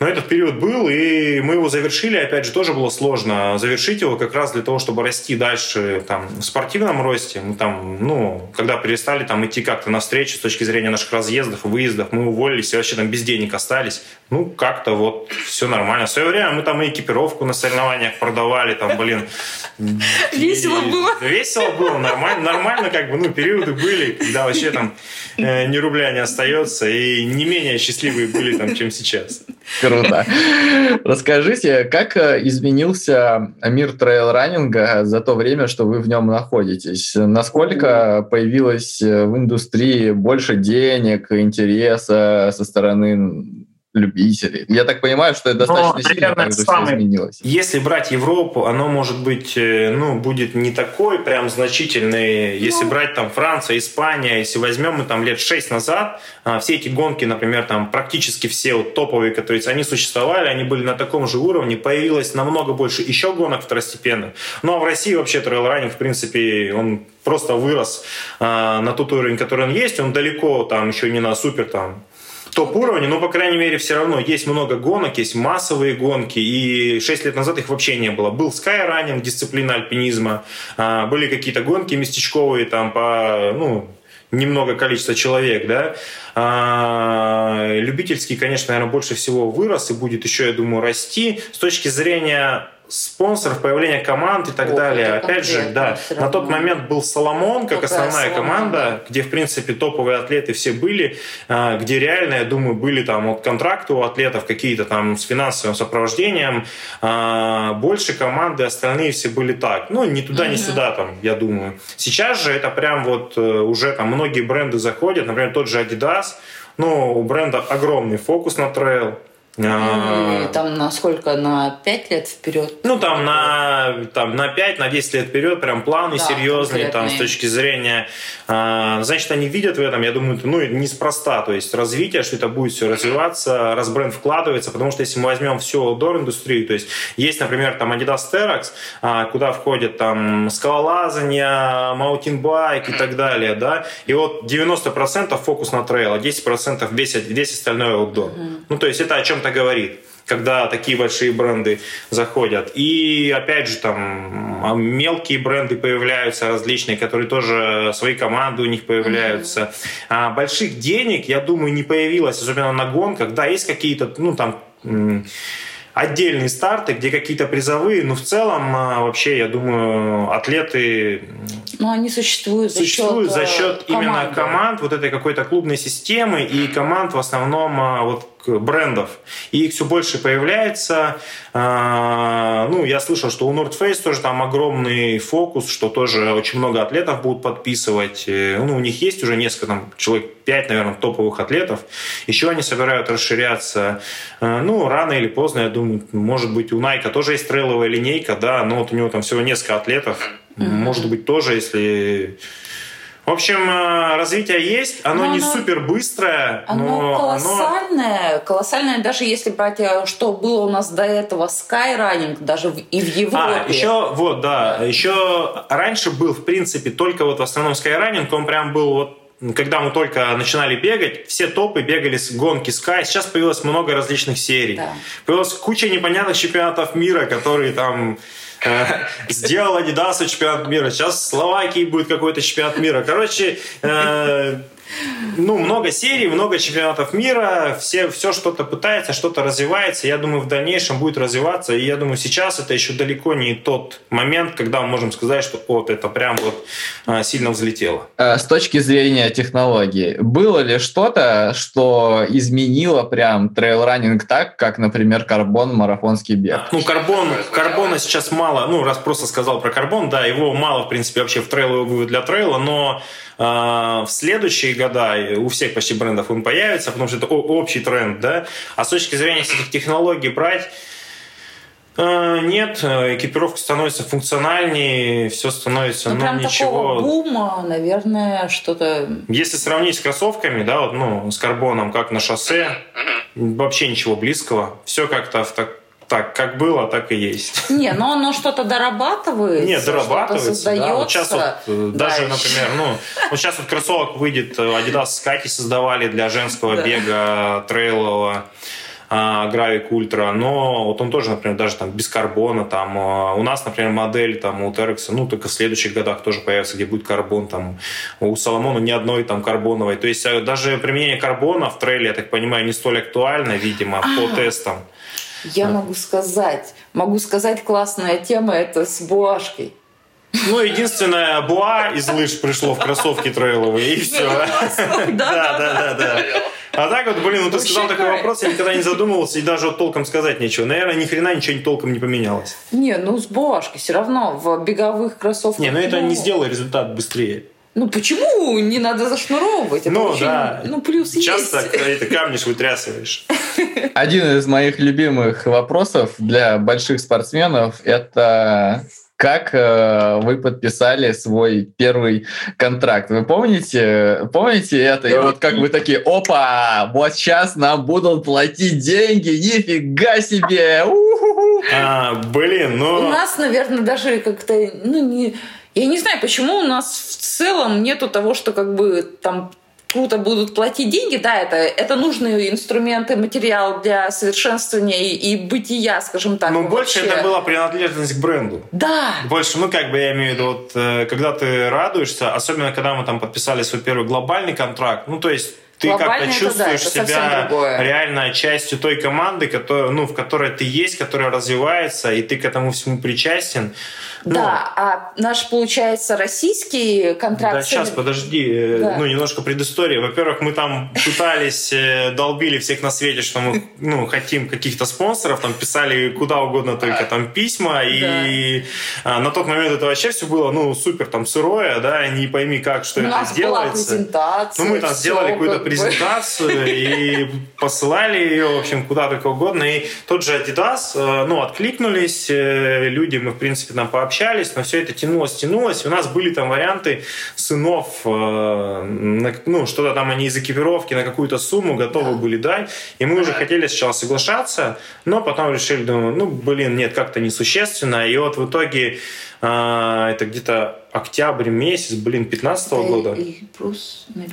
но этот период был, и мы его завершили. Опять же, тоже было сложно завершить его как раз для того, чтобы расти дальше там, в спортивном росте. Мы там, ну, когда перестали там идти как-то навстречу с точки зрения наших разъездов, выездов, мы уволились и вообще там без денег остались. Ну, как-то вот все нормально. В свое время мы там и экипировку на соревнованиях продавали, там, блин. Весело было. Весело было, нормально, нормально как бы, ну, периоды были, когда вообще там э, ни рубля не остается, и не менее счастливые были там, чем сейчас. Круто. Расскажите, как э, изменился мир трейл-раннинга за то время, что вы в нем находитесь? Насколько появилось э, в индустрии больше денег, интереса со стороны любителей. Я так понимаю, что это достаточно Но, сильно наверное, самый... изменилось. Если брать Европу, оно может быть, э, ну, будет не такой прям значительный. Если ну... брать там Франция, Испания, если возьмем мы там лет 6 назад, а, все эти гонки, например, там практически все вот топовые, которые они существовали, они были на таком же уровне, появилось намного больше еще гонок второстепенных. Ну, а в России вообще трейл-раннинг, в принципе, он просто вырос а, на тот уровень, который он есть. Он далеко там еще не на супер там топ-уровне, но, по крайней мере, все равно есть много гонок, есть массовые гонки, и 6 лет назад их вообще не было. Был скайранинг, дисциплина альпинизма, а, были какие-то гонки местечковые, там, по, ну, немного количество человек, да. А, любительский, конечно, наверное, больше всего вырос и будет еще, я думаю, расти. С точки зрения спонсоров, появления команд и так О, далее. Опять же, да, на тот момент был Соломон как Какая основная Соломон, команда, да. где, в принципе, топовые атлеты все были, а, где реально, я думаю, были там вот контракты у атлетов какие-то там с финансовым сопровождением. А, больше команды, остальные все были так. Ну, ни туда, ни сюда там, я думаю. Сейчас же это прям вот э, уже там многие бренды заходят, например, тот же Adidas, ну, у бренда огромный фокус на трейл, а... Там на сколько? На 5 лет вперед? Ну, там на, там на 5, на 10 лет вперед, прям планы да, серьезные, там с точки зрения... А, значит, они видят в этом, я думаю, ну, неспроста, то есть развитие, что это будет все развиваться, раз бренд вкладывается, потому что если мы возьмем всю outdoor индустрию, то есть есть, например, там Adidas Terex, а, куда входит там скалолазание, маутинбайк и так далее, да, и вот 90% фокус на трейл, а 10% весь, весь остальной outdoor. Mm-hmm. Ну, то есть это о чем-то говорит когда такие большие бренды заходят. И опять же там мелкие бренды появляются различные, которые тоже свои команды у них появляются. Mm-hmm. А больших денег, я думаю, не появилось, особенно на гонках. Да, есть какие-то, ну там отдельные старты, где какие-то призовые, но в целом а, вообще, я думаю, атлеты... Ну, они существуют, существуют за счет, за счет именно команд, вот этой какой-то клубной системы и команд в основном а, вот брендов. И их все больше появляется. А, ну, я слышал, что у North Face тоже там огромный фокус, что тоже очень много атлетов будут подписывать. Э, ну, у них есть уже несколько, там, человек 5, наверное, топовых атлетов. Еще они собирают расширяться. А, ну, рано или поздно, я думаю, может быть, у Найка тоже есть трейловая линейка, да, но вот у него там всего несколько атлетов. Может быть, тоже, если в общем, э, развитие есть, оно но не оно, супер быстрое, оно но колоссальное, оно... колоссальное, даже если брать, э, что было у нас до этого Skyrunning, даже и в Европе. А, еще, вот, да, еще раньше был, в принципе, только вот в основном Skyrunning, он прям был вот когда мы только начинали бегать, все топы бегали с гонки Sky. Сейчас появилось много различных серий. Да. Появилась куча непонятных чемпионатов мира, которые там сделал Adidas чемпионат мира. Сейчас в Словакии будет какой-то чемпионат мира. Короче, э, ну, много серий, много чемпионатов мира, все, все что-то пытается, что-то развивается. Я думаю, в дальнейшем будет развиваться. И я думаю, сейчас это еще далеко не тот момент, когда мы можем сказать, что вот это прям вот а, сильно взлетело. Э, с точки зрения технологии, было ли что-то, что изменило прям трейл-раннинг так, как, например, карбон, марафонский бег? Ну, карбон, карбона сейчас мало, ну, раз просто сказал про карбон, да, его мало, в принципе, вообще в трейл для трейла, но а, в следующие года у всех почти брендов он появится, потому что это общий тренд, да. А с точки зрения этих технологий брать, а, нет, экипировка становится функциональнее, все становится, ну, ну, прям ничего. Такого бума, наверное, что-то. Если сравнить с кроссовками, да, вот, ну, с карбоном, как на шоссе, вообще ничего близкого. Все как-то в так так, как было, так и есть. Не, но оно что-то дорабатывается. Нет, дорабатывается. Да. Вот сейчас вот, э, даже, например, ну, вот сейчас вот кроссовок выйдет, э, Adidas Скати создавали для женского да. бега трейлового. Гравик Ультра, но вот он тоже, например, даже там без карбона, там а, у нас, например, модель там у Terex, ну, только в следующих годах тоже появится, где будет карбон, там у Соломона ни одной там карбоновой, то есть э, даже применение карбона в трейле, я так понимаю, не столь актуально, видимо, по тестам. Я могу сказать, могу сказать, классная тема это с буашкой. Ну, единственное, буа из лыж пришло в кроссовки трейловые, и все. Да, да, да, да. А так вот, блин, ну ты сказал такой вопрос, я никогда не задумывался, и даже вот толком сказать ничего. Наверное, ни хрена ничего толком не поменялось. Не, ну с буашкой все равно в беговых кроссовках. Не, ну это не сделает результат быстрее. Ну почему не надо зашнуровывать? Это ну очень, да. Ну плюс Часто есть. это камни вытрясываешь. Один из моих любимых вопросов для больших спортсменов – это как э, вы подписали свой первый контракт. Вы помните, помните это? И вот как вы такие, опа, вот сейчас нам будут платить деньги, нифига себе! А, блин, ну... У нас, наверное, даже как-то, ну, не я не знаю, почему у нас в целом нету того, что как бы там круто будут платить деньги, да, это, это нужные инструменты, материал для совершенствования и, и бытия, скажем так. Ну, больше это была принадлежность к бренду. Да. Больше, ну, как бы я имею в виду, вот, э, когда ты радуешься, особенно когда мы там подписали свой первый глобальный контракт, ну, то есть ты как-то чувствуешь да, себя реально частью той команды, которая, ну, в которой ты есть, которая развивается, и ты к этому всему причастен. Ну, да, а наш, получается, российский контракт... Да, сейчас, подожди, э, да. ну, немножко предыстории. Во-первых, мы там пытались, э, долбили всех на свете, что мы, ну, хотим каких-то спонсоров, там писали куда угодно только там письма, и да. на тот момент это вообще все было, ну, супер там сырое, да, не пойми как, что У это нас делается. Была презентация, ну, мы там сделали какую-то презентацию и посылали ее, в общем, куда только угодно, и тот же Adidas, э, ну, откликнулись люди, мы, в принципе, там пообщались, общались, но все это тянулось, тянулось. У нас были там варианты сынов, э, ну, что-то там они из экипировки на какую-то сумму готовы были дать. И мы уже хотели сначала соглашаться, но потом решили, думаю, ну, блин, нет, как-то несущественно. И вот в итоге это где-то октябрь месяц, блин, 15 -го года.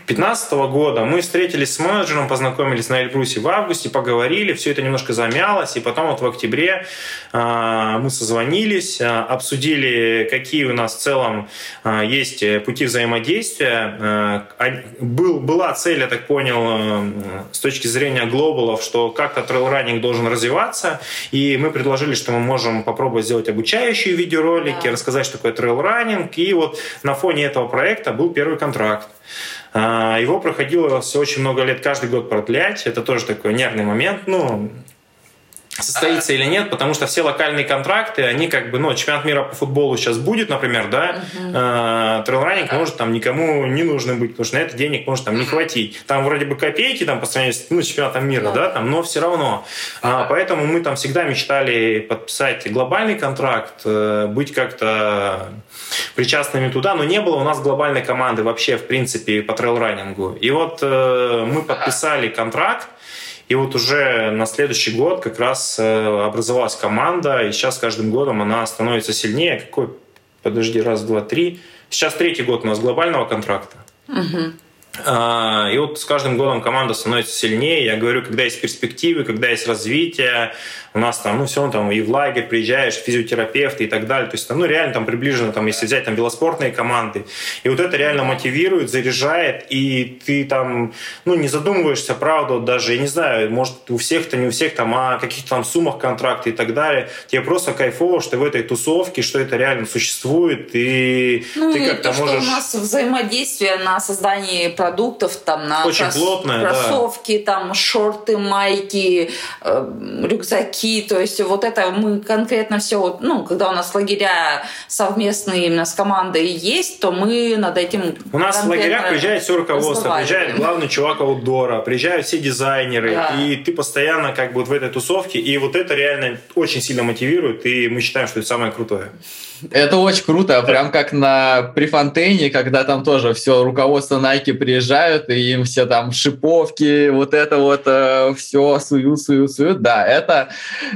15 -го года мы встретились с менеджером, познакомились на Эльбрусе в августе, поговорили, все это немножко замялось, и потом вот в октябре э, мы созвонились, э, обсудили, какие у нас в целом э, есть пути взаимодействия. Э, был, была цель, я так понял, э, с точки зрения глобалов, что как-то трейлранинг должен развиваться, и мы предложили, что мы можем попробовать сделать обучающие видеоролики. Рассказать, что такое трейлранинг, и вот на фоне этого проекта был первый контракт. А, его проходило все очень много лет, каждый год продлять. Это тоже такой нервный момент. Ну, состоится или нет, потому что все локальные контракты, они как бы, ну, чемпионат мира по футболу сейчас будет, например, да, uh-huh. трейлранинг может там никому не нужно быть, потому что на это денег может там не хватить. Там вроде бы копейки там по сравнению с ну, чемпионатом мира, uh-huh. да, там, но все равно. А, поэтому мы там всегда мечтали подписать глобальный контракт, э, быть как-то причастными туда, но не было у нас глобальной команды вообще, в принципе, по трейлранингу. И вот э, мы подписали контракт, и вот уже на следующий год как раз э, образовалась команда, и сейчас каждым годом она становится сильнее. Какой? Подожди, раз, два, три. Сейчас третий год у нас глобального контракта. Угу. А, и вот с каждым годом команда становится сильнее. Я говорю, когда есть перспективы, когда есть развитие, у нас там, ну, все равно там и в лагерь приезжаешь, физиотерапевты и так далее. То есть, ну, реально там приближено, там, если взять там велоспортные команды. И вот это реально мотивирует, заряжает, и ты там, ну, не задумываешься, правда, даже, я не знаю, может, у всех-то, не у всех там, о каких-то там суммах контракта и так далее. Тебе просто кайфово, что в этой тусовке, что это реально существует, и ну, ты как-то можешь... что у нас взаимодействие на создании продуктов, там, на Очень крос... плотное, кроссовки, да. там, шорты, майки, э, рюкзаки, то есть вот это мы конкретно все, ну, когда у нас лагеря совместные именно с командой есть, то мы над этим У нас в лагерях приезжает все руководство, приезжает главный чувак аутдора, приезжают все дизайнеры, да. и ты постоянно как бы вот в этой тусовке, и вот это реально очень сильно мотивирует, и мы считаем, что это самое крутое. Это очень круто, прям как на Прифонтейне, когда там тоже все руководство Nike приезжают, и им все там шиповки, вот это вот э, все суют, суют, суют. Да, это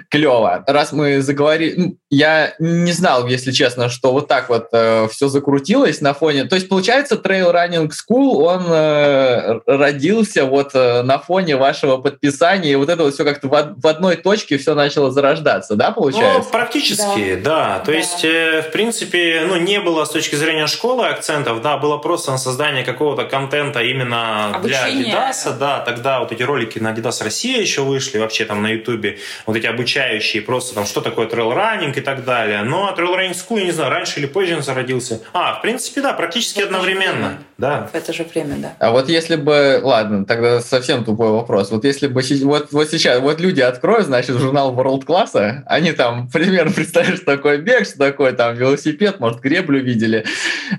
клево. Раз мы заговорили, ну, я не знал, если честно, что вот так вот э, все закрутилось на фоне. То есть, получается, Trail Running School, он э, родился вот э, на фоне вашего подписания, и вот это вот все как-то в, в одной точке все начало зарождаться, да, получается? Ну, практически, да. да. То да. есть, э, в принципе, ну, не было с точки зрения школы акцентов, да, было просто на создание какого-то контента именно Обучение. для Adidas, да. Тогда вот эти ролики на Adidas Россия еще вышли, вообще там на Ютубе, вот эти обучающие, просто там, что такое Running, и так далее. Но Running School, я не знаю, раньше или позже он зародился. А, в принципе, да, практически в одновременно. Да. В это же время, да. А вот если бы, ладно, тогда совсем тупой вопрос. Вот если бы вот, вот сейчас, вот люди откроют, значит, журнал World Class, они там примерно представляют, что такое бег, что такое там велосипед, может, греблю видели.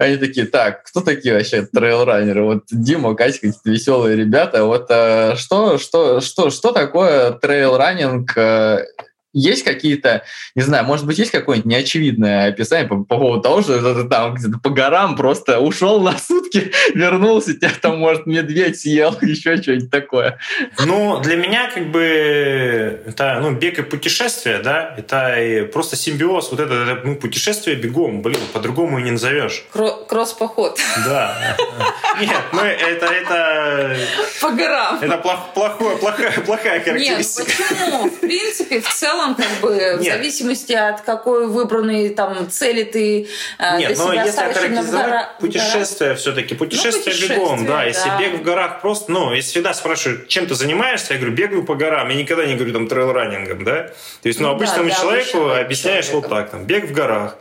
Они такие, так, кто такие вообще трейл-раннеры? Вот Дима, Катька, веселые ребята. Вот э, что, что, что, что такое трейл-раннинг? Есть какие-то, не знаю, может быть, есть какое-нибудь неочевидное описание по, по поводу того, что ты там где-то по горам просто ушел на сутки, вернулся, тебя там, может, медведь съел, еще что-нибудь такое. Ну, для меня как бы это, ну, бег и путешествие, да, это просто симбиоз, вот это, это ну, путешествие бегом, блин, по-другому и не назовешь. Кросс-поход. Да. Нет, ну, это, это... По горам. Это плохое, плохая, плохая характеристика. Нет, почему? В принципе, в целом целом, как бы, в зависимости от какой выбранной там цели ты э, Нет, но если охарактеризовать путешествие все-таки, путешествие, ну, бегом, да, да, если бег в горах просто, ну, если всегда спрашивают, чем ты занимаешься, я говорю, бегаю по горам, я никогда не говорю там трейл-раннингом, да, то есть, ну, ну обычному да, человеку объясняешь человека. вот так, там, бег в горах,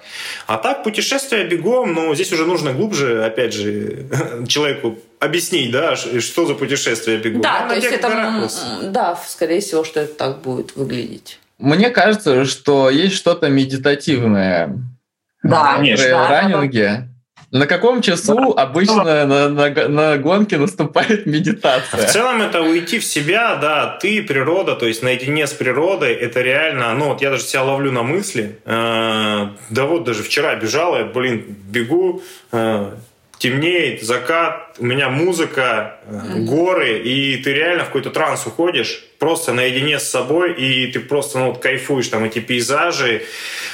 а так путешествие бегом, ну, здесь уже нужно глубже, опять же, человеку объяснить, да, что за путешествие бегу. Да, ну, то есть это, да, скорее всего, что это так будет выглядеть. Мне кажется, что есть что-то медитативное да, в трейл-раннинге. На каком часу да. обычно на, на, на гонке наступает медитация? В целом это уйти в себя, да, ты, природа, то есть наедине с природой, это реально, ну вот я даже себя ловлю на мысли, э, да вот даже вчера бежал, я, блин, бегу, э, темнеет, закат, у меня музыка, mm-hmm. горы, и ты реально в какой-то транс уходишь, просто наедине с собой, и ты просто ну, вот, кайфуешь, там эти пейзажи.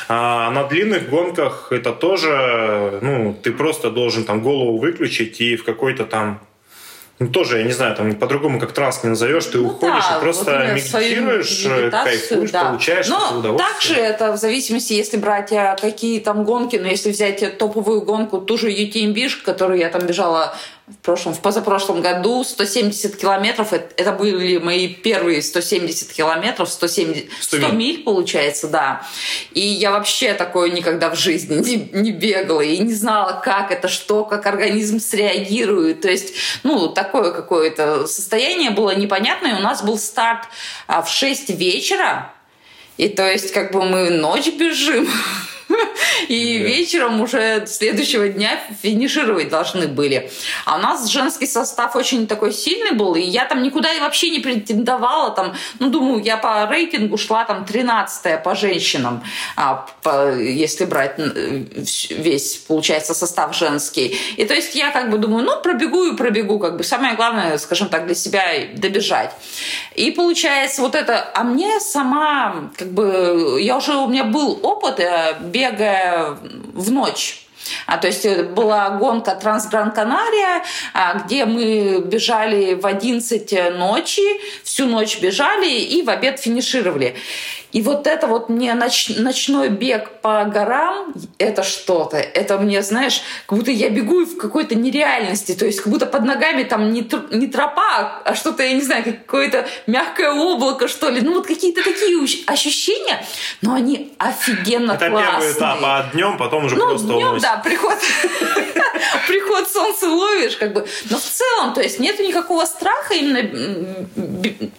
А на длинных гонках это тоже, ну, ты просто должен там голову выключить и в какой-то там ну, тоже, я не знаю, там по-другому как транс не назовешь, ты ну, уходишь да, и просто вот медитируешь, кайфуешь, да. получаешь Но удовольствие. также это в зависимости, если брать а, какие там гонки, но если взять топовую гонку, ту же UTMB, которую я там бежала в прошлом, в позапрошлом году 170 километров. Это, это были мои первые 170 километров, 170, 100, 100 миль получается, да. И я вообще такое никогда в жизни не, не бегала и не знала, как это, что, как организм среагирует. То есть, ну, такое какое-то состояние было непонятное. У нас был старт а, в 6 вечера. И то есть, как бы мы ночь бежим. И вечером уже следующего дня финишировать должны были. А у нас женский состав очень такой сильный был, и я там никуда вообще не претендовала. Там, ну, думаю, я по рейтингу шла там 13 по женщинам, а, по, если брать э, весь, получается, состав женский. И то есть я как бы думаю, ну, пробегу и пробегу. Как бы самое главное, скажем так, для себя добежать. И получается вот это... А мне сама, как бы, я уже, у меня был опыт, я бегая в ночь. А, то есть э, была гонка Трансгран-Канария, а, где мы бежали в 11 ночи, всю ночь бежали и в обед финишировали. И вот это вот мне ноч, ночной бег по горам, это что-то. Это мне, знаешь, как будто я бегу в какой-то нереальности. То есть как будто под ногами там не, не тропа, а что-то, я не знаю, какое-то мягкое облако, что ли. Ну вот какие-то такие ощущения, но они офигенно это классные. Это первый этап, а днем потом уже ну, просто днем, да, приход, приход солнца ловишь, как бы. Но в целом, то есть нету никакого страха именно,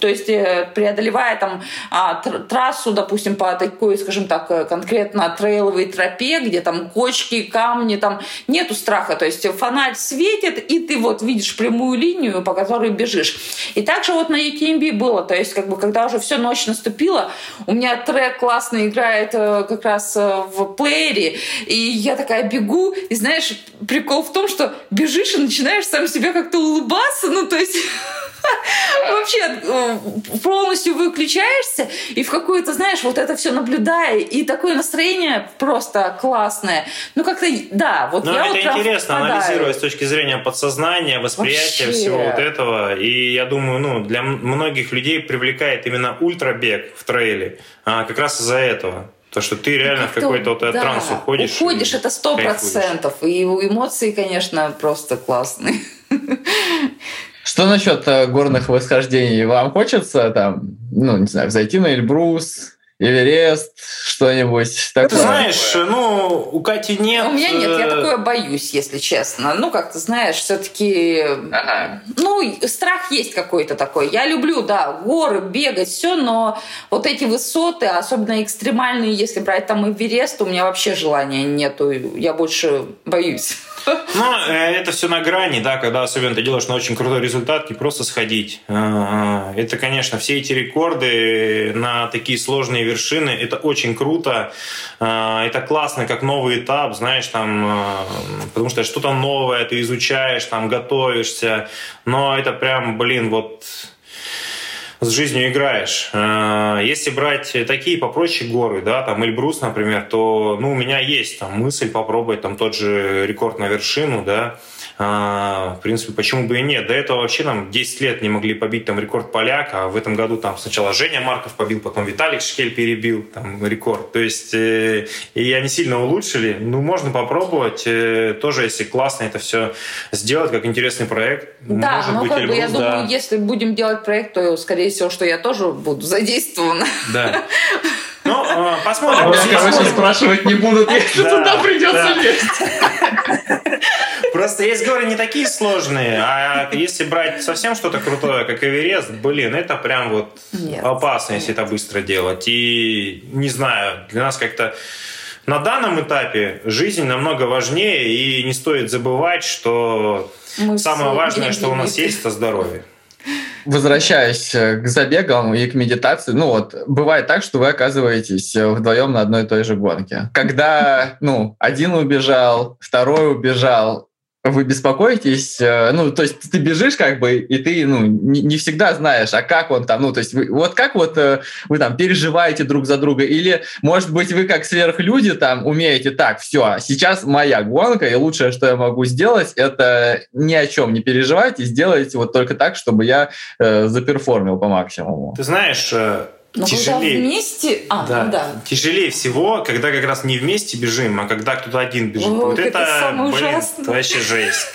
то есть э, преодолевая там а, трассу трассу, допустим, по такой, скажем так, э, конкретно трейловой тропе, где там кочки, камни, там нету страха. То есть фонарь светит, и ты вот видишь прямую линию, по которой бежишь. И также вот на UTMB было. То есть, как бы, когда уже все ночь наступила, у меня трек классно играет э, как раз э, в плеере, и я такая бегу, и знаешь, прикол в том, что бежишь и начинаешь сам себя как-то улыбаться, ну, то есть вообще полностью выключаешься и в какую-то, знаешь, вот это все наблюдая, и такое настроение просто классное. Ну, как-то, да, вот Но я это вот интересно, анализируя с точки зрения подсознания, восприятия вообще. всего вот этого. И я думаю, ну, для многих людей привлекает именно ультрабег в трейле а, как раз из-за этого. То, что ты реально ну, в какой-то вот да, транс уходишь. Уходишь, это сто процентов. И эмоции, конечно, просто классные. Что насчет э, горных восхождений? Вам хочется там, ну, не знаю, зайти на Эльбрус, Эверест, что-нибудь такое. Ты знаешь, ну, у Кати нет. У меня нет, я э, такое боюсь, если честно. Ну, как ты знаешь, все-таки, ага. ну, страх есть какой-то такой. Я люблю, да, горы, бегать, все, но вот эти высоты, особенно экстремальные, если брать там Эверест, у меня вообще желания нету. Я больше боюсь. Ну, э, это все на грани, да, когда особенно ты делаешь на очень крутой результат, не просто сходить. А, это, конечно, все эти рекорды на такие сложные вершины, это очень круто. А, это классно, как новый этап, знаешь, там, а, потому что что-то новое ты изучаешь, там, готовишься. Но это прям, блин, вот с жизнью играешь. Э, если брать такие попроще горы, да, там Эльбрус, например, то, ну, у меня есть там мысль попробовать там тот же рекорд на вершину, да, а, в принципе, почему бы и нет. До этого вообще там 10 лет не могли побить там рекорд поляка, а в этом году там сначала Женя Марков побил, потом Виталик Шкель перебил там рекорд. То есть э, и они сильно улучшили. Ну, можно попробовать. Э, тоже, если классно это все сделать, как интересный проект. Да, может но быть, как бы, я да. думаю, если будем делать проект, то, скорее всего, что я тоже буду задействована. Да. Ну, э, посмотрим. Я, короче, спрашивать не будут, если туда придется лезть. Просто есть горы не такие сложные, а если брать совсем что-то крутое, как Эверест, блин, это прям вот нет, опасно, нет. если это быстро делать. И не знаю, для нас как-то на данном этапе жизнь намного важнее, и не стоит забывать, что Мы самое важное, что у нас есть, это здоровье возвращаясь э, к забегам и к медитации, ну вот, бывает так, что вы оказываетесь э, вдвоем на одной и той же гонке. Когда, ну, один убежал, второй убежал, вы беспокоитесь, э, ну, то есть ты бежишь как бы, и ты, ну, не, всегда знаешь, а как он там, ну, то есть вы, вот как вот э, вы там переживаете друг за друга, или, может быть, вы как сверхлюди там умеете, так, все, сейчас моя гонка, и лучшее, что я могу сделать, это ни о чем не переживать и сделать вот только так, чтобы я э, заперформил по максимуму. Ты знаешь, э, но тяжелее. когда вместе... А, да. да. Тяжелее всего, когда как раз не вместе бежим, а когда кто-то один бежит. О, вот это, это блин, ужасное. вообще жесть.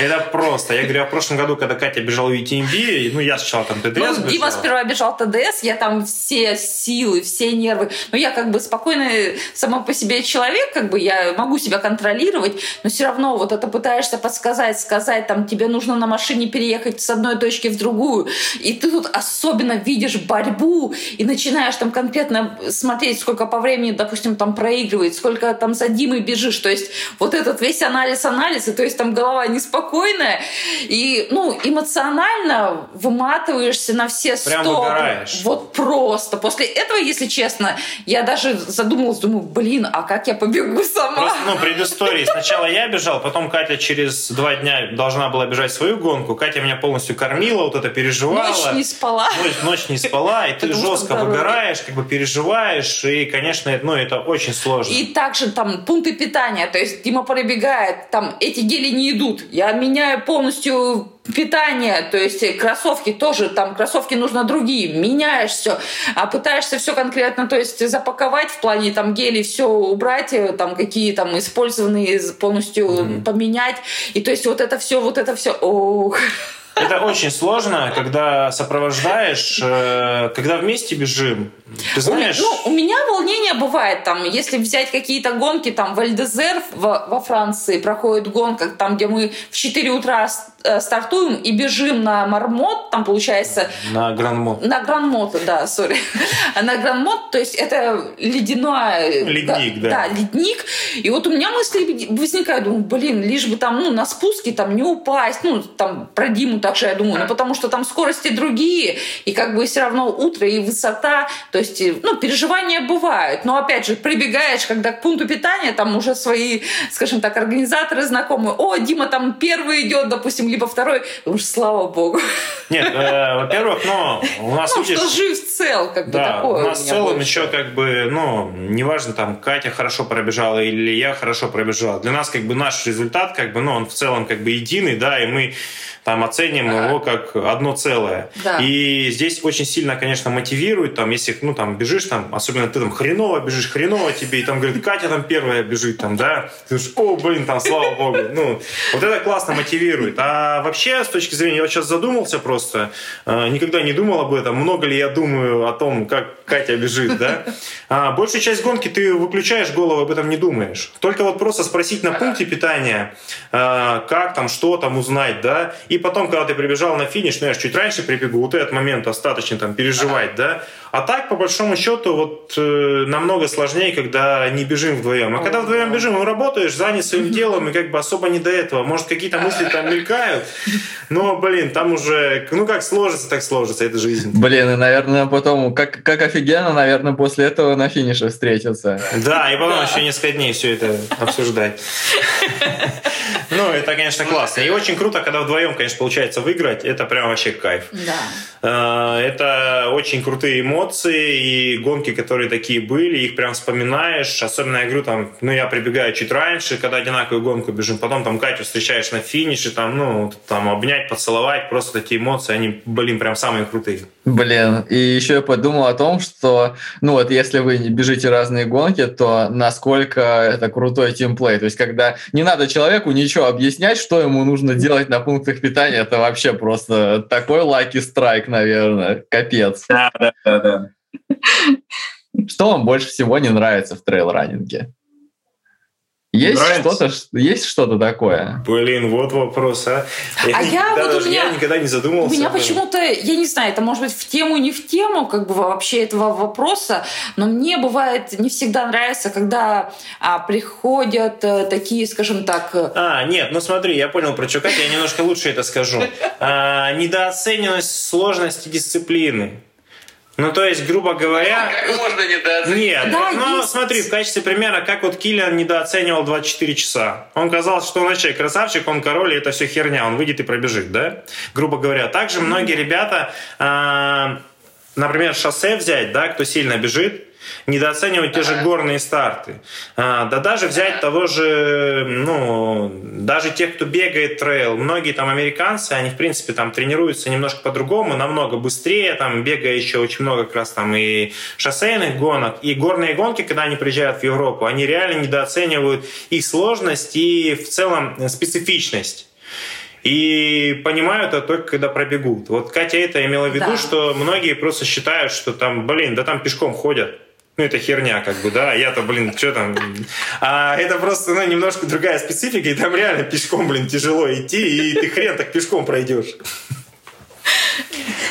Это просто. Я говорю, в прошлом году, когда Катя бежала в UTMB, ну, я сначала там ТДС Ну, Дима сперва бежал ТДС, я там все силы, все нервы. Но я как бы спокойный сама по себе человек, как бы я могу себя контролировать, но все равно вот это пытаешься подсказать, сказать, там, тебе нужно на машине переехать с одной точки в другую, и ты тут особенно видишь борьбу, и начинаешь там конкретно смотреть, сколько по времени, допустим, там проигрывает, сколько там за Димой бежишь, то есть вот этот весь анализ-анализ, и то есть там голова не спокойна, спокойная. И, ну, эмоционально выматываешься на все Прям сто. выгораешь. Вот просто. После этого, если честно, я даже задумалась, думаю, блин, а как я побегу сама? Просто, ну, предыстории. Сначала я бежал, потом Катя через два дня должна была бежать свою гонку. Катя меня полностью кормила, вот это переживала. Ночь не спала. Ночь, ночь не спала, и ты жестко выгораешь, как бы переживаешь, и, конечно, ну, это очень сложно. И также там пункты питания, то есть Дима пробегает, там эти гели не идут. Я меняю полностью питание, то есть кроссовки тоже, там кроссовки нужно другие, меняешь все, а пытаешься все конкретно, то есть запаковать в плане там гели, все убрать, э, там какие там использованные полностью mm-hmm. поменять, и то есть вот это все, вот это все, ох. Это очень сложно, когда сопровождаешь, э, когда вместе бежим. Ты знаешь... У, ну, у меня волнение бывает, там, если взять какие-то гонки, там, в Эльдезер во Франции проходит гонка, там, где мы в 4 утра э, стартуем и бежим на Мармот, там, получается... На Гранмот. На Гранмот, да, сори. на Гранмот, то есть это ледяной... Ледник, да, да. Ледник. И вот у меня мысли возникают, думаю, блин, лишь бы там, ну, на спуске там не упасть, ну, там, про Диму так же я думаю, ну потому что там скорости другие, и как бы все равно утро и высота, то есть, ну, переживания бывают, но опять же, прибегаешь, когда к пункту питания, там уже свои, скажем так, организаторы знакомые, о, Дима там первый идет, допустим, либо второй, уж слава богу. Нет, э, во-первых, ну, у нас, ну, что жив цел, как бы да, такое. у нас в целом еще как бы, ну, неважно, там, Катя хорошо пробежала или я хорошо пробежал. Для нас как бы наш результат, как бы, ну, он в целом как бы единый, да, и мы там оценим ага. его как одно целое. Да. И здесь очень сильно, конечно, мотивирует, там, если, ну, там, бежишь, там, особенно ты там хреново бежишь, хреново тебе, и там говорит, Катя там первая бежит, там, да, ты думаешь, о, блин, там, слава богу, ну, вот это классно мотивирует. А вообще, с точки зрения, я вот сейчас задумался просто, э, никогда не думал об этом, много ли я думаю о том, как Катя бежит, да, а большую часть гонки ты выключаешь голову, об этом не думаешь. Только вот просто спросить на пункте питания, э, как там, что там узнать, да, и потом, когда ты прибежал на финиш, ну я же чуть раньше прибегу, вот этот момент достаточно там переживать, да. А так, по большому счету, вот э, намного сложнее, когда не бежим вдвоем. А когда вдвоем бежим, ну работаешь, занят своим делом, и как бы особо не до этого. Может, какие-то мысли там мелькают, но, блин, там уже, ну как сложится, так сложится, это жизнь. Блин, и, наверное, потом, как, как офигенно, наверное, после этого на финише встретиться. Да, и потом еще несколько дней все это обсуждать. Ну, это, конечно, классно. И очень круто, когда вдвоем, конечно, получается выиграть. Это прям вообще кайф. Да. Это очень крутые эмоции и гонки, которые такие были, их прям вспоминаешь. Особенно я говорю, там, ну, я прибегаю чуть раньше, когда одинаковую гонку бежим. Потом там Катю встречаешь на финише, там, ну, там обнять, поцеловать. Просто такие эмоции, они, блин, прям самые крутые. Блин, и еще я подумал о том, что, ну вот, если вы не бежите разные гонки, то насколько это крутой тимплей. То есть, когда не надо человеку ничего объяснять, что ему нужно делать на пунктах питания, это вообще просто такой лаки страйк, наверное. Капец. Да, да, да, да. Что вам больше всего не нравится в трейл-раннинге? Есть что-то, есть что-то такое? Блин, вот вопрос, а. Я, а я, вот даже, меня, я никогда не задумывался. У меня почему-то, я не знаю, это может быть в тему, не в тему, как бы вообще этого вопроса, но мне бывает не всегда нравится, когда а, приходят а, такие, скажем так... Э, а, нет, ну смотри, я понял про что, я немножко лучше это скажу. А, недооцененность сложности дисциплины. Ну, то есть, грубо говоря... Как можно недооценить? Нет, да, ну, есть. смотри, в качестве примера, как вот Киллиан недооценивал 24 часа. Он казалось, что он вообще красавчик, он король, и это все херня, он выйдет и пробежит, да? Грубо говоря. Также многие ребята, э, например, шоссе взять, да, кто сильно бежит, недооценивать те же горные старты. А, да даже взять того же, ну, даже тех, кто бегает трейл, многие там американцы, они, в принципе, там тренируются немножко по-другому, намного быстрее, там, бегая еще очень много как раз там и шоссейных гонок, и горные гонки, когда они приезжают в Европу, они реально недооценивают и сложность, и в целом специфичность. И понимают это только когда пробегут. Вот Катя это имела в виду, да. что многие просто считают, что там, блин, да там пешком ходят ну, это херня, как бы, да, я-то, блин, что там, а это просто, ну, немножко другая специфика, и там реально пешком, блин, тяжело идти, и ты хрен так пешком пройдешь.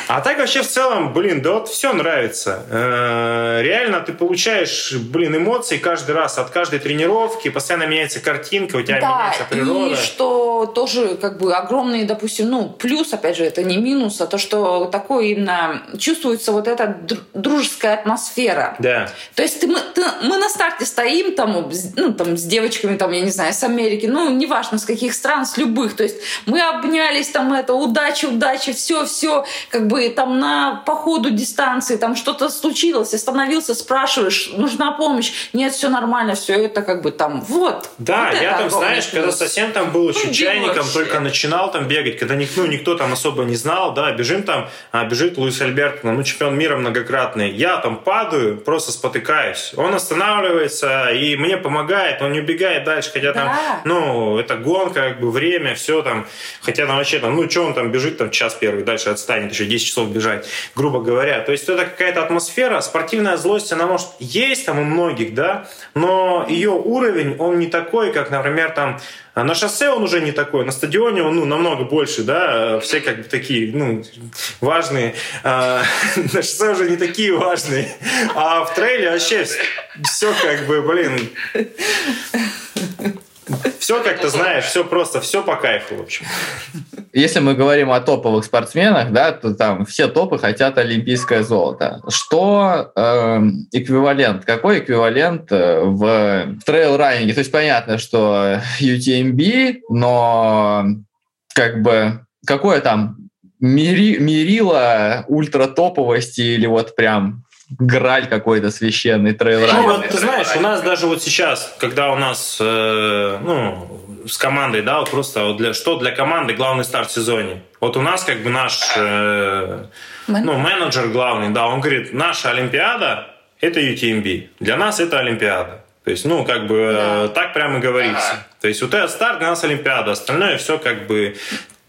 А так вообще в целом, блин, да вот все нравится. Э, реально ты получаешь, блин, эмоции каждый раз от каждой тренировки, постоянно меняется картинка, у тебя да, меняется природа. И что что тоже как бы огромный, допустим, ну, плюс, опять же, это не минус, а то, что такое именно чувствуется вот эта дружеская атмосфера. Да. То есть ты, мы, ты, мы на старте стоим там, ну, там с девочками, там, я не знаю, с Америки, ну, неважно, с каких стран, с любых. То есть мы обнялись, там, это, удачи, удачи, все, все, как бы там на по ходу дистанции, там что-то случилось, остановился, спрашиваешь, нужна помощь, нет, все нормально, все это как бы там, вот. Да, вот я там, знаешь, плюс. когда совсем там был еще ну, чайником, только начинал там бегать, когда никто, ну, никто там особо не знал, да, бежим там, а бежит Луис Альберт, ну, чемпион мира многократный. Я там падаю, просто спотыкаюсь. Он останавливается и мне помогает, он не убегает дальше, хотя да. там, ну, это гонка, как бы время, все там, хотя там вообще там, ну, что он там бежит, там, час первый, дальше отстанет, еще 10 часов бежать, грубо говоря. То есть это какая-то атмосфера, спортивная злость, она может есть там у многих, да, но ее уровень, он не такой, как, например, там на шоссе он уже не такой, на стадионе он ну, намного больше, да, все как бы такие, ну, важные. А, на шоссе уже не такие важные. А в трейле вообще все как бы, блин, все как-то знаешь, все просто, все по кайфу, в общем. Если мы говорим о топовых спортсменах, да, то там все топы хотят олимпийское золото. Что э, эквивалент? Какой эквивалент э, в трейл-раннинге? То есть понятно, что UTMB, но как бы какое там мери, мерило ультратоповости или вот прям граль какой-то священный трейл Ну, вот, ты знаешь, у нас даже вот сейчас, когда у нас, э, ну, с командой, да, вот просто вот для, что для команды главный старт в сезоне. Вот у нас как бы наш, э, ну, менеджер главный, да, он говорит, наша Олимпиада – это UTMB. Для нас это Олимпиада. То есть, ну, как бы э, так прямо и говорится. Ага. То есть, вот этот старт для нас Олимпиада, остальное все как бы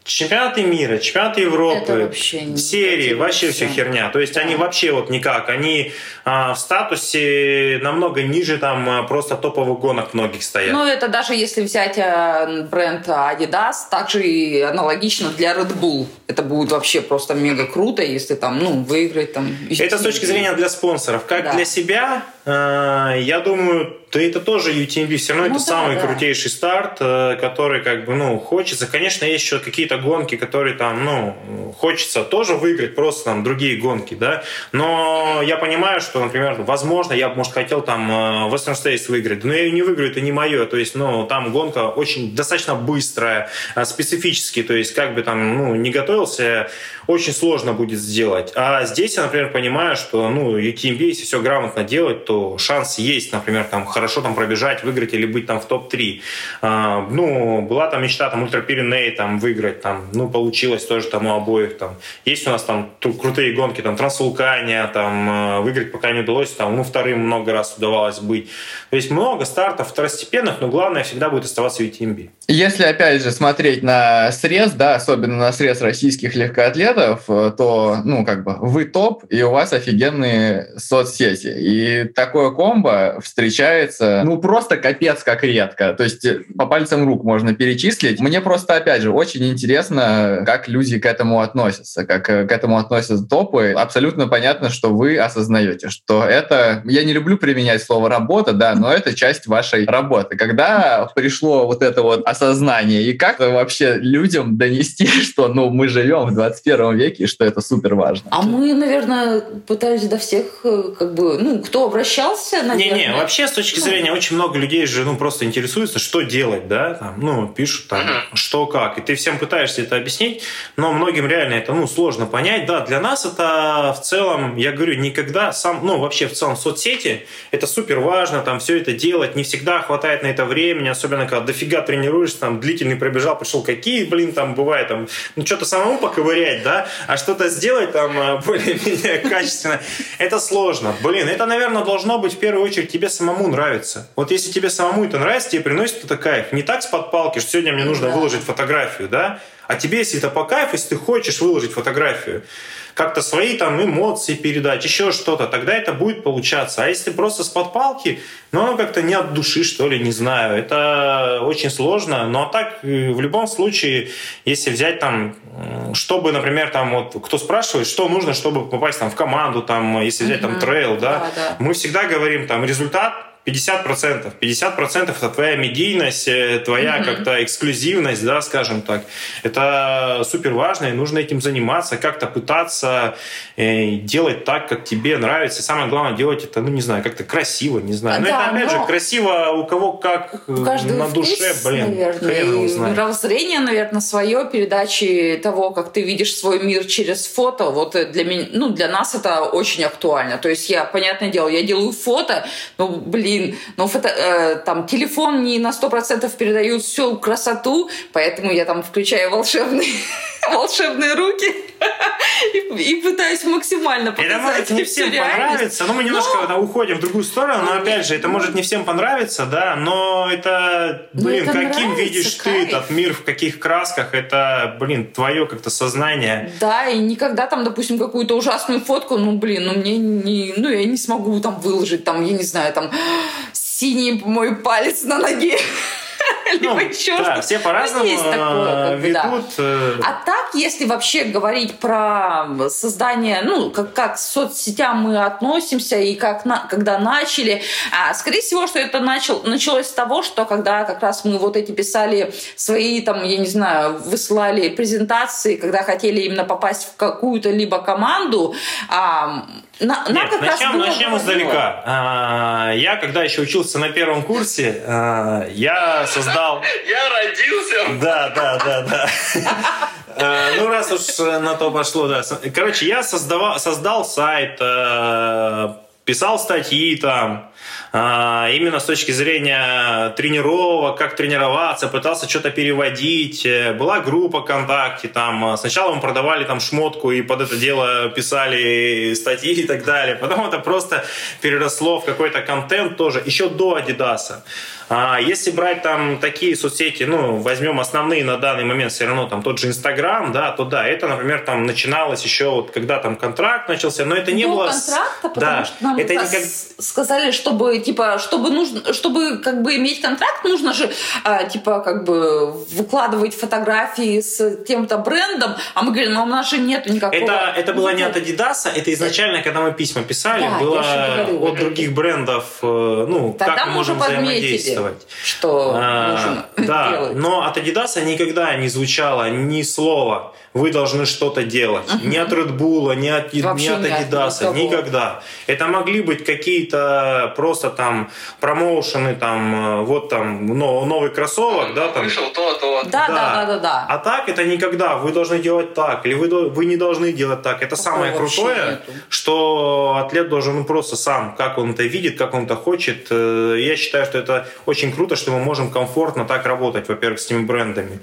Чемпионаты мира, чемпионаты Европы, вообще серии, вообще все херня. То есть да. они вообще вот никак, они а, в статусе намного ниже там а, просто топовых гонок многих стоят. Ну это даже если взять а, бренд Adidas, также и аналогично для Red Bull. Это будет вообще просто мега круто, если там, ну, выиграть там. Это с точки зрения для спонсоров. Как да. для себя, э, я думаю, то это тоже UTMB все равно ну, это да, самый да. крутейший старт, э, который как бы, ну, хочется. Конечно, есть еще какие-то гонки, которые там, ну, хочется тоже выиграть, просто там другие гонки, да. Но я понимаю, что, например, возможно, я, может, хотел там э, Western States выиграть, но я ее не выиграю, это не мое. То есть, ну, там гонка очень достаточно быстрая, э, специфически, то есть, как бы там, ну, не готовился, очень сложно будет сделать. А здесь я, например, понимаю, что, ну, UTMB, если все грамотно делать, то шанс есть, например, там, хорошо там пробежать, выиграть или быть там в топ-3. А, ну, была там мечта там ультрапиреней там выиграть, там, ну, получилось тоже там у обоих там. Есть у нас там крутые гонки, там, Трансвулкания, там, а, выиграть пока не удалось, там, ну, вторым много раз удавалось быть. То есть много стартов второстепенных, но главное всегда будет оставаться UTMB. Если, опять же, смотреть на срез, да, особенно на срез российских легкоатлетов, то, ну, как бы, вы топ, и у вас офигенные соцсети. И такое комбо встречается встречается, ну, просто капец как редко. То есть э, по пальцам рук можно перечислить. Мне просто, опять же, очень интересно, как люди к этому относятся, как э, к этому относятся топы. Абсолютно понятно, что вы осознаете, что это... Я не люблю применять слово «работа», да, но это часть вашей работы. Когда пришло вот это вот осознание, и как вообще людям донести, что, ну, мы живем в 21 веке, и что это супер важно? А мы, наверное, пытались до всех, э, как бы, ну, кто обращался, наверное... Не-не, вообще, с точки зрения, очень много людей же ну, просто интересуются, что делать, да, там, ну, пишут там, uh-huh. что как, и ты всем пытаешься это объяснить, но многим реально это, ну, сложно понять, да, для нас это в целом, я говорю, никогда сам, ну, вообще в целом соцсети, это супер важно, там, все это делать, не всегда хватает на это времени, особенно когда дофига тренируешься, там, длительный пробежал, пришел, какие, блин, там, бывает, там, ну, что-то самому поковырять, да, а что-то сделать там а, более-менее качественно, это сложно, блин, это, наверное, должно быть в первую очередь тебе самому нравится, нравится. Вот если тебе самому это нравится, тебе приносит это кайф. Не так с подпалки, что сегодня мне нужно да. выложить фотографию, да? А тебе, если это по кайфу, если ты хочешь выложить фотографию, как-то свои там эмоции передать, еще что-то, тогда это будет получаться. А если просто с подпалки, ну, оно как-то не от души, что ли, не знаю. Это очень сложно. Но а так, э, в любом случае, если взять там, чтобы, например, там вот, кто спрашивает, что нужно, чтобы попасть там в команду, там, если взять там трейл, да, да, да, мы всегда говорим там результат, 50%. 50% это твоя медийность, э, твоя mm-hmm. как-то эксклюзивность, да, скажем так. Это супер важно, и нужно этим заниматься, как-то пытаться э, делать так, как тебе нравится. самое главное, делать это, ну, не знаю, как-то красиво, не знаю. Но да, это, опять но... же, красиво у кого как у на вкус, душе, блин, наверное, хрен и мировоззрение, наверное, свое, передачи того, как ты видишь свой мир через фото, вот для меня, ну, для нас это очень актуально. То есть я, понятное дело, я делаю фото, ну, блин, ну, фото, э, там, телефон не на 100% передает всю красоту, поэтому я там включаю волшебный волшебные руки и, пытаюсь максимально показать. Это может не всем понравится. Ну, мы немножко но... уходим в другую сторону, но опять же, это может не всем понравиться, да, но это, блин, каким видишь ты этот мир, в каких красках, это, блин, твое как-то сознание. Да, и никогда там, допустим, какую-то ужасную фотку, ну, блин, ну, мне не, ну, я не смогу там выложить, там, я не знаю, там, синий мой палец на ноге. либо ну, еще да, что-то. все по-разному есть такое, ведут. Да. Э, а так, если вообще говорить про создание, ну, как, как к соцсетям мы относимся и как на, когда начали, а, скорее всего, что это начал, началось с того, что когда как раз мы вот эти писали свои, там, я не знаю, высылали презентации, когда хотели именно попасть в какую-то либо команду, а, на, Нет, как начнем, раз начнем издалека. А, я, когда еще учился на первом курсе, а, я создал... Я родился! Да, да, да, да. А, ну, раз уж на то пошло, да. Короче, я создавал, создал сайт, а, писал статьи там, именно с точки зрения тренировок, как тренироваться, пытался что-то переводить. Э, была группа ВКонтакте, там сначала мы продавали там шмотку и под это дело писали статьи и так далее. Потом это просто переросло в какой-то контент тоже, еще до Адидаса. А если брать там такие соцсети, ну, возьмем основные на данный момент все равно там тот же Инстаграм, да, то да, это, например, там начиналось еще вот когда там контракт начался, но это не До было... контракта, потому да, что нам это никак... сказали, чтобы, типа, чтобы нужно, чтобы как бы иметь контракт, нужно же, а, типа, как бы выкладывать фотографии с тем-то брендом, а мы говорим, ну, у нас же нету никакого... Это, это было не от Adidas, это изначально, когда мы письма писали, да, было от других брендов, э, ну, Тогда как мы можем взаимодействовать делать. Что а, нужно да, делать. Но от Adidas никогда не звучало ни слова «вы должны что-то делать». Uh-huh. Ни от Red Bull, ни от, ни от Adidas, никогда. Это могли быть какие-то просто там промоушены, там, э, вот там новый кроссовок, да, там. Вышел то, то. Да, да, да, да, да. А так это никогда. Вы должны делать так, или вы, вы не должны делать так. Это Такого самое крутое, нету. что атлет должен ну, просто сам, как он это видит, как он это хочет. Э, я считаю, что это очень круто, что мы можем комфортно так работать, во-первых, с теми брендами.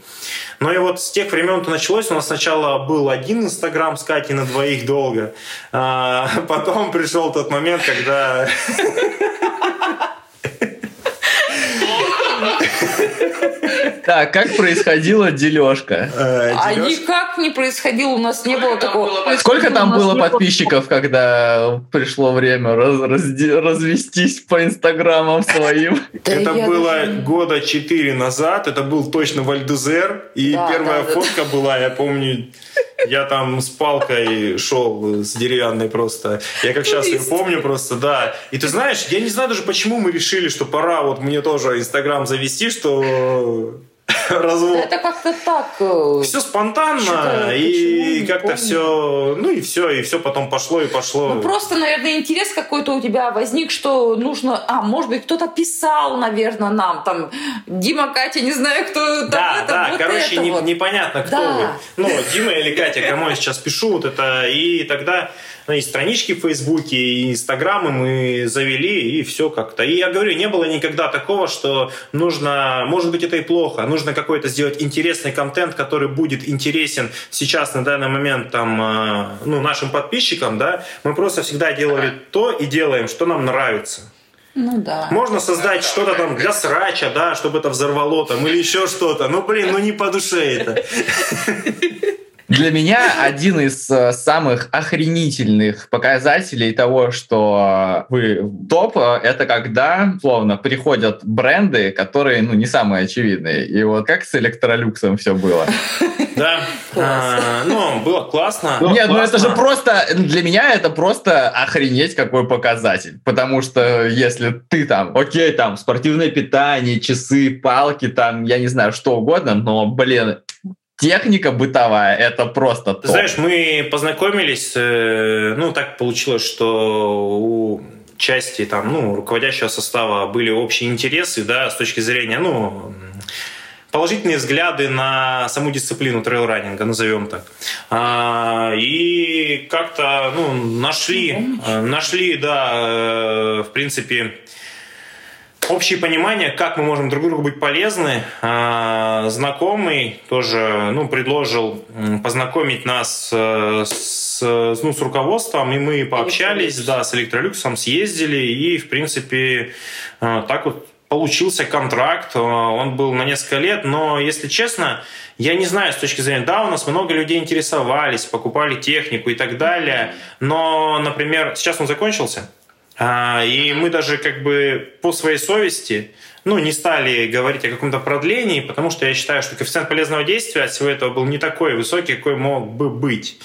Ну и вот с тех времен это началось. У нас сначала был один Инстаграм с Катей на двоих долго. А потом пришел тот момент, когда... Так, как происходила дележка? Э, а никак не происходило, у нас не было такого. Сколько там было подписчиков, когда пришло время развестись по инстаграмам своим? Это было года четыре назад, это был точно Вальдузер, и первая фотка была, я помню, я там с палкой шел, с деревянной просто. Я как сейчас ее помню просто, да. И ты знаешь, я не знаю даже, почему мы решили, что пора вот мне тоже Инстаграм завести, что развод. Это как-то так. Э, все спонтанно и как-то все, ну и все, и все потом пошло и пошло. Ну просто, наверное, интерес какой-то у тебя возник, что нужно, а может быть кто-то писал, наверное, нам там Дима, Катя, не знаю, кто. Там, да, это, да, вот короче, это не, вот. непонятно, кто да. вы. Ну Дима или Катя, кому я сейчас пишу вот это, и тогда и странички в Фейсбуке, и Инстаграмы мы завели, и все как-то. И я говорю, не было никогда такого, что нужно, может быть, это и плохо, нужно какой-то сделать интересный контент, который будет интересен сейчас на данный момент там, э, ну, нашим подписчикам, да, мы просто всегда делали то и делаем, что нам нравится. Ну да. Можно создать что-то там для срача, да, чтобы это взорвало там, или еще что-то. Ну, блин, ну не по душе это. Для меня один из э, самых охренительных показателей того, что вы топ, э, это когда, словно, приходят бренды, которые, ну, не самые очевидные. И вот как с электролюксом все было? Да, а, ну, было классно. Ну, нет, ну это же просто, для меня это просто охренеть какой показатель. Потому что если ты там, окей, там, спортивное питание, часы, палки, там, я не знаю, что угодно, но, блин, техника бытовая это просто топ. Знаешь, мы познакомились, э, ну так получилось, что у части там, ну, руководящего состава были общие интересы, да, с точки зрения, ну, положительные взгляды на саму дисциплину трейл-раннинга, назовем так. А, и как-то, ну, нашли, э, нашли, да, э, в принципе, общее понимание, как мы можем друг другу быть полезны. А, знакомый тоже ну, предложил познакомить нас э, с, ну, с руководством, и мы пообщались, да, с Электролюксом, съездили, и, в принципе, э, так вот получился контракт, э, он был на несколько лет, но, если честно, я не знаю с точки зрения, да, у нас много людей интересовались, покупали технику и так далее, но, например, сейчас он закончился, и мы даже как бы по своей совести ну, не стали говорить о каком-то продлении, потому что я считаю, что коэффициент полезного действия от всего этого был не такой высокий, какой мог бы быть.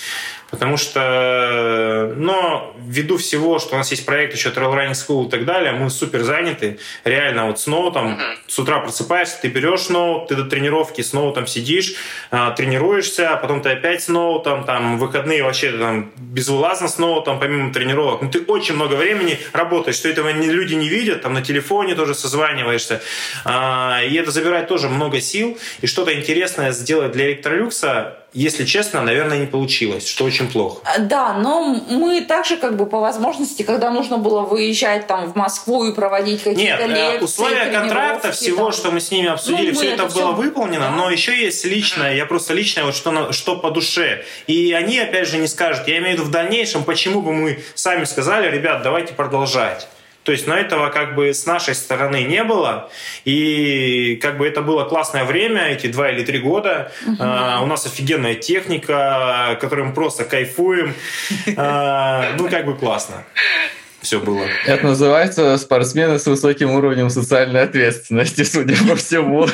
Потому что, но ввиду всего, что у нас есть проект еще Trail Running School и так далее, мы супер заняты. Реально вот с ноутом, uh-huh. с утра просыпаешься, ты берешь ноут, ты до тренировки с ноутом сидишь, а, тренируешься, а потом ты опять с ноутом, там выходные вообще там безвылазно с ноутом, помимо тренировок. Ну, ты очень много времени работаешь, что этого люди не видят, там на телефоне тоже созваниваешься. А, и это забирает тоже много сил. И что-то интересное сделать для электролюкса если честно, наверное, не получилось, что очень плохо. А, да, но мы также как бы по возможности, когда нужно было выезжать там в Москву и проводить какие-то Нет, лекции, условия контракта, всего, там. что мы с ними обсудили, ну, все это, это было все... выполнено, да. но еще есть личное, я просто личное, вот что, что по душе. И они, опять же, не скажут, я имею в виду в дальнейшем, почему бы мы сами сказали, ребят, давайте продолжать. То есть, но этого как бы с нашей стороны не было. И как бы это было классное время, эти два или три года. Угу. А, у нас офигенная техника, которой мы просто кайфуем. А, ну, как бы классно все было. Это называется спортсмены с высоким уровнем социальной ответственности, судя по всему.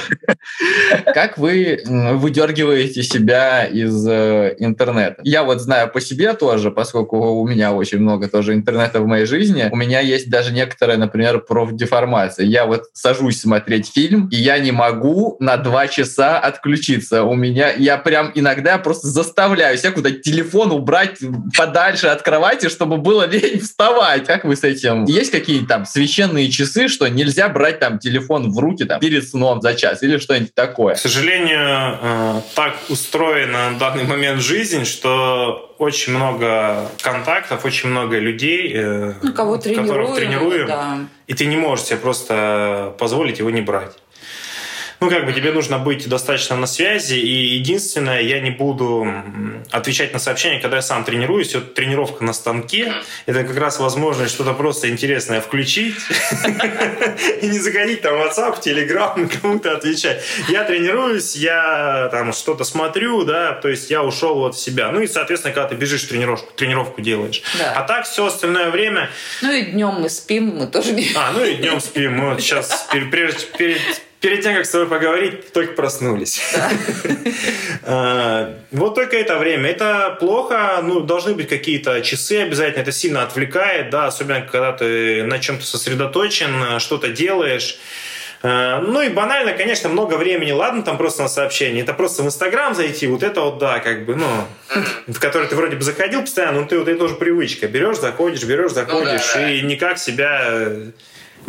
Как вы выдергиваете себя из э, интернета? Я вот знаю по себе тоже, поскольку у меня очень много тоже интернета в моей жизни, у меня есть даже некоторая, например, профдеформация. Я вот сажусь смотреть фильм, и я не могу на два часа отключиться. У меня, я прям иногда просто заставляю себя куда-то телефон убрать подальше от кровати, чтобы было лень вставать. Как вы с этим? Есть какие-то там священные часы, что нельзя брать там телефон в руки там перед сном за час или что-нибудь такое? К сожалению, э, так устроена на данный момент жизнь, что очень много контактов, очень много людей, э, ну, кого которых тренируем, да. и ты не можешь себе просто позволить его не брать ну, как бы тебе нужно быть достаточно на связи, и единственное, я не буду отвечать на сообщения, когда я сам тренируюсь. Вот тренировка на станке – это как раз возможность что-то просто интересное включить и не заходить там в WhatsApp, Telegram, кому-то отвечать. Я тренируюсь, я там что-то смотрю, да, то есть я ушел вот в себя. Ну и, соответственно, когда ты бежишь тренировку, тренировку делаешь. А так все остальное время... Ну и днем мы спим, мы тоже не... А, ну и днем спим. Мы вот сейчас перед, перед, перед тем, как с тобой поговорить, только проснулись. А, вот только это время. Это плохо. Ну, должны быть какие-то часы обязательно. Это сильно отвлекает, да, особенно когда ты на чем-то сосредоточен, что-то делаешь. А, ну и банально, конечно, много времени, ладно, там просто на сообщение. Это просто в Инстаграм зайти, вот это вот, да, как бы, ну, в который ты вроде бы заходил постоянно, но ты вот это тоже привычка. Берешь, заходишь, берешь, заходишь, ну, да, и никак себя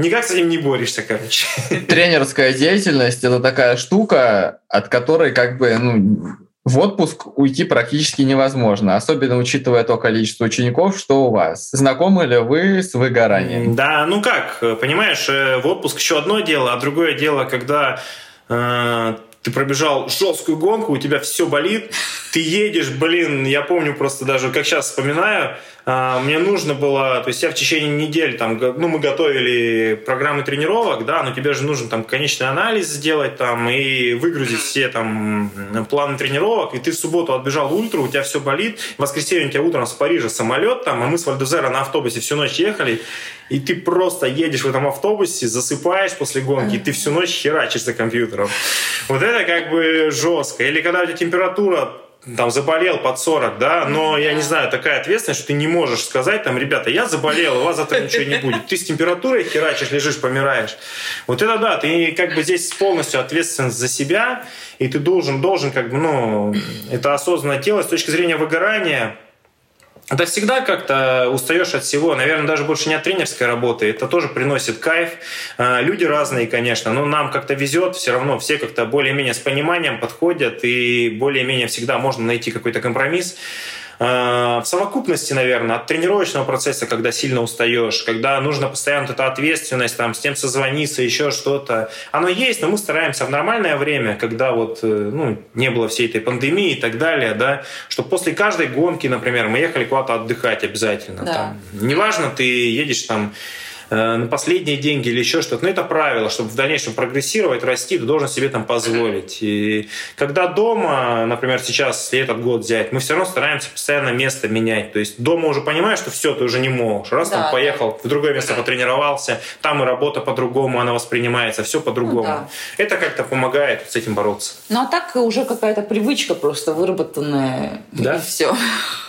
Никак с этим не борешься, короче. Тренерская деятельность – это такая штука, от которой как бы, ну, в отпуск уйти практически невозможно, особенно учитывая то количество учеников, что у вас. Знакомы ли вы с выгоранием? Да, ну как, понимаешь, э, в отпуск еще одно дело, а другое дело, когда э, ты пробежал жесткую гонку, у тебя все болит, ты едешь, блин, я помню просто даже, как сейчас вспоминаю, мне нужно было, то есть я в течение недели там, ну, мы готовили программы тренировок, да, но тебе же нужно там конечный анализ сделать там и выгрузить все там планы тренировок, и ты в субботу отбежал ультра, у тебя все болит, в воскресенье у тебя утром с Парижа самолет там, а мы с Вальдезера на автобусе всю ночь ехали, и ты просто едешь в этом автобусе, засыпаешь после гонки, и ты всю ночь херачишь за компьютером. Вот это как бы жестко. Или когда у тебя температура там заболел под 40, да, но я не знаю, такая ответственность, что ты не можешь сказать, там, ребята, я заболел, у вас завтра ничего не будет. Ты с температурой херачишь, лежишь, помираешь. Вот это да, ты как бы здесь полностью ответственен за себя, и ты должен, должен как бы, ну, это осознанно делать с точки зрения выгорания, это всегда как-то устаешь от всего. Наверное, даже больше не от тренерской работы. Это тоже приносит кайф. А, люди разные, конечно, но нам как-то везет все равно. Все как-то более-менее с пониманием подходят, и более-менее всегда можно найти какой-то компромисс. Э, в совокупности, наверное, от тренировочного процесса, когда сильно устаешь, когда нужно постоянно эта ответственность, там, с тем созвониться, еще что-то. Оно есть, но мы стараемся в нормальное время, когда вот, э, ну, не было всей этой пандемии и так далее, да, что после каждой гонки, например, мы ехали куда-то отдыхать обязательно. Да. Там, неважно, ты едешь там на последние деньги или еще что-то. Но это правило, чтобы в дальнейшем прогрессировать, расти, ты должен себе там позволить. И когда дома, например, сейчас, если этот год взять, мы все равно стараемся постоянно место менять. То есть дома уже понимаешь, что все, ты уже не можешь. Раз да, там поехал, в другое место потренировался, там и работа по-другому, она воспринимается, все по-другому. Ну, да. Это как-то помогает с этим бороться. Ну а так уже какая-то привычка просто выработанная. Да? И все.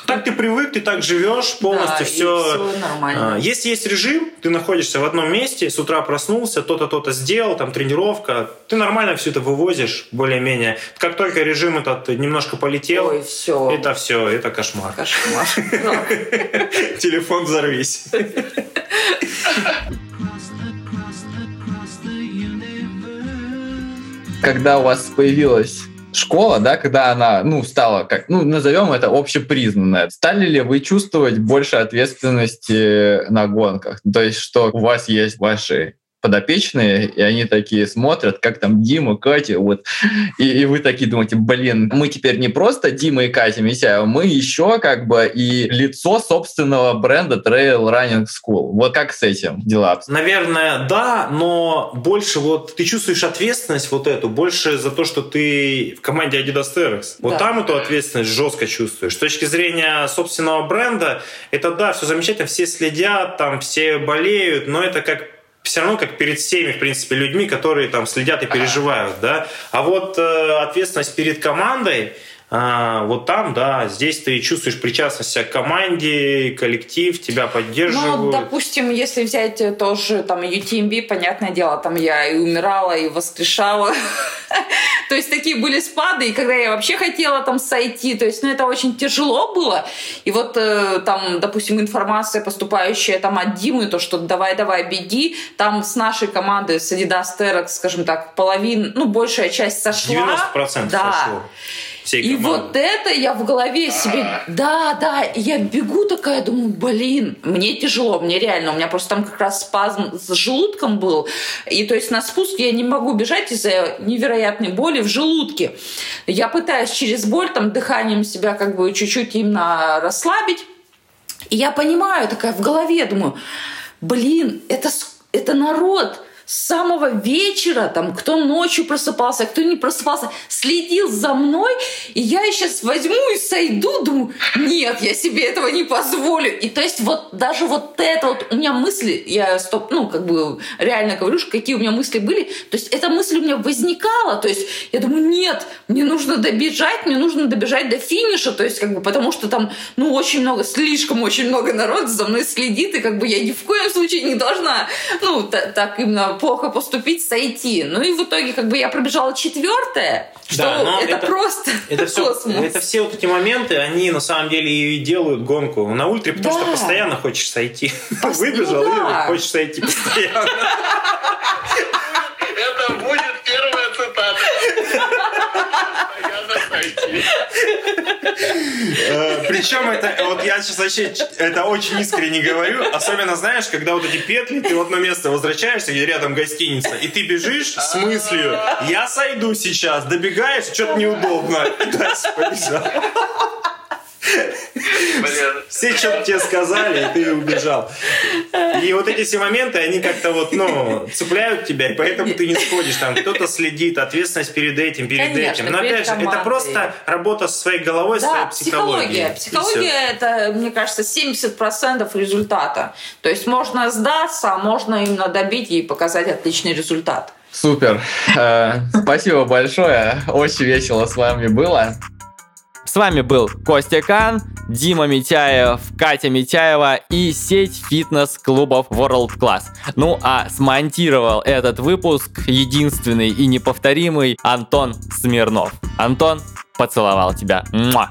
Так ты привык, ты так живешь, полностью да, все. все нормально. А, если есть режим, ты находишься в одном месте, с утра проснулся, то-то, то-то сделал, там тренировка, ты нормально все это вывозишь, более-менее. Как только режим этот немножко полетел, Ой, все. это все, это кошмар. Кошмар. Телефон взорвись. Когда у вас появилась школа, да, когда она, ну, стала, как, ну, назовем это общепризнанная, стали ли вы чувствовать больше ответственности на гонках? То есть, что у вас есть ваши подопечные, и они такие смотрят, как там Дима, Катя, вот. И, и вы такие думаете, блин, мы теперь не просто Дима и Катя Митяева, мы еще как бы и лицо собственного бренда Trail Running School. Вот как с этим дела? Наверное, да, но больше вот ты чувствуешь ответственность вот эту, больше за то, что ты в команде Adidas Terex. Вот да. там эту ответственность жестко чувствуешь. С точки зрения собственного бренда, это да, все замечательно, все следят, там все болеют, но это как все равно как перед всеми, в принципе, людьми, которые там следят и переживают, да. А вот э, ответственность перед командой, а, вот там, да, здесь ты чувствуешь причастность к команде, коллектив, тебя поддерживают. Ну, допустим, если взять тоже там UTMB, понятное дело, там я и умирала, и воскрешала. То есть такие были спады, и когда я вообще хотела там сойти, то есть, ну, это очень тяжело было. И вот э, там, допустим, информация, поступающая там от Димы, то, что давай-давай, беги, там с нашей команды, с Adidas Terex, скажем так, половина, ну, большая часть сошла. 90% да. сошло всей И вот это я в голове себе, да, да, я бегу такая, думаю, блин, мне тяжело, мне реально, у меня просто там как раз спазм с желудком был, и то есть на спуск я не могу бежать из-за невероятной боли в желудке. Я пытаюсь через боль, там, дыханием себя как бы чуть-чуть именно расслабить, и я понимаю, такая в голове, думаю, блин, это, это народ, с самого вечера, там, кто ночью просыпался, кто не просыпался, следил за мной, и я сейчас возьму и сойду, думаю, нет, я себе этого не позволю. И то есть вот даже вот это вот у меня мысли, я стоп, ну, как бы реально говорю, какие у меня мысли были, то есть эта мысль у меня возникала, то есть я думаю, нет, мне нужно добежать, мне нужно добежать до финиша, то есть как бы потому что там, ну, очень много, слишком очень много народа за мной следит, и как бы я ни в коем случае не должна, ну, так именно плохо поступить, сойти. Ну и в итоге как бы я пробежала четвертое, что да, это, это просто это все, космос. Это все вот эти моменты, они на самом деле и делают гонку на ультре, потому да. что постоянно хочешь сойти. Пос... Выбежал ну, да. и хочешь сойти постоянно. Это будет первая цитата. Э, Причем это, вот я сейчас вообще это очень искренне говорю, особенно знаешь, когда вот эти петли, ты в одно место возвращаешься, где рядом гостиница, и ты бежишь с мыслью, я сойду сейчас, добегаешь, что-то неудобно, и дальше побежал. Все что-то тебе сказали, и ты убежал. И вот эти все моменты, они как-то вот, ну, цепляют тебя, и поэтому ты не сходишь. Там кто-то следит, ответственность перед этим, перед Конечно, этим. Но опять же, это просто работа со своей головой, да, своей психологией. психология. Психология это, мне кажется, 70% результата. То есть можно сдаться, а можно именно добить и показать отличный результат. Супер. Э, спасибо большое. Очень весело с вами было. С вами был Костя Кан, Дима Митяев, Катя Митяева и сеть фитнес-клубов World Class. Ну а смонтировал этот выпуск единственный и неповторимый Антон Смирнов. Антон, поцеловал тебя. Муа.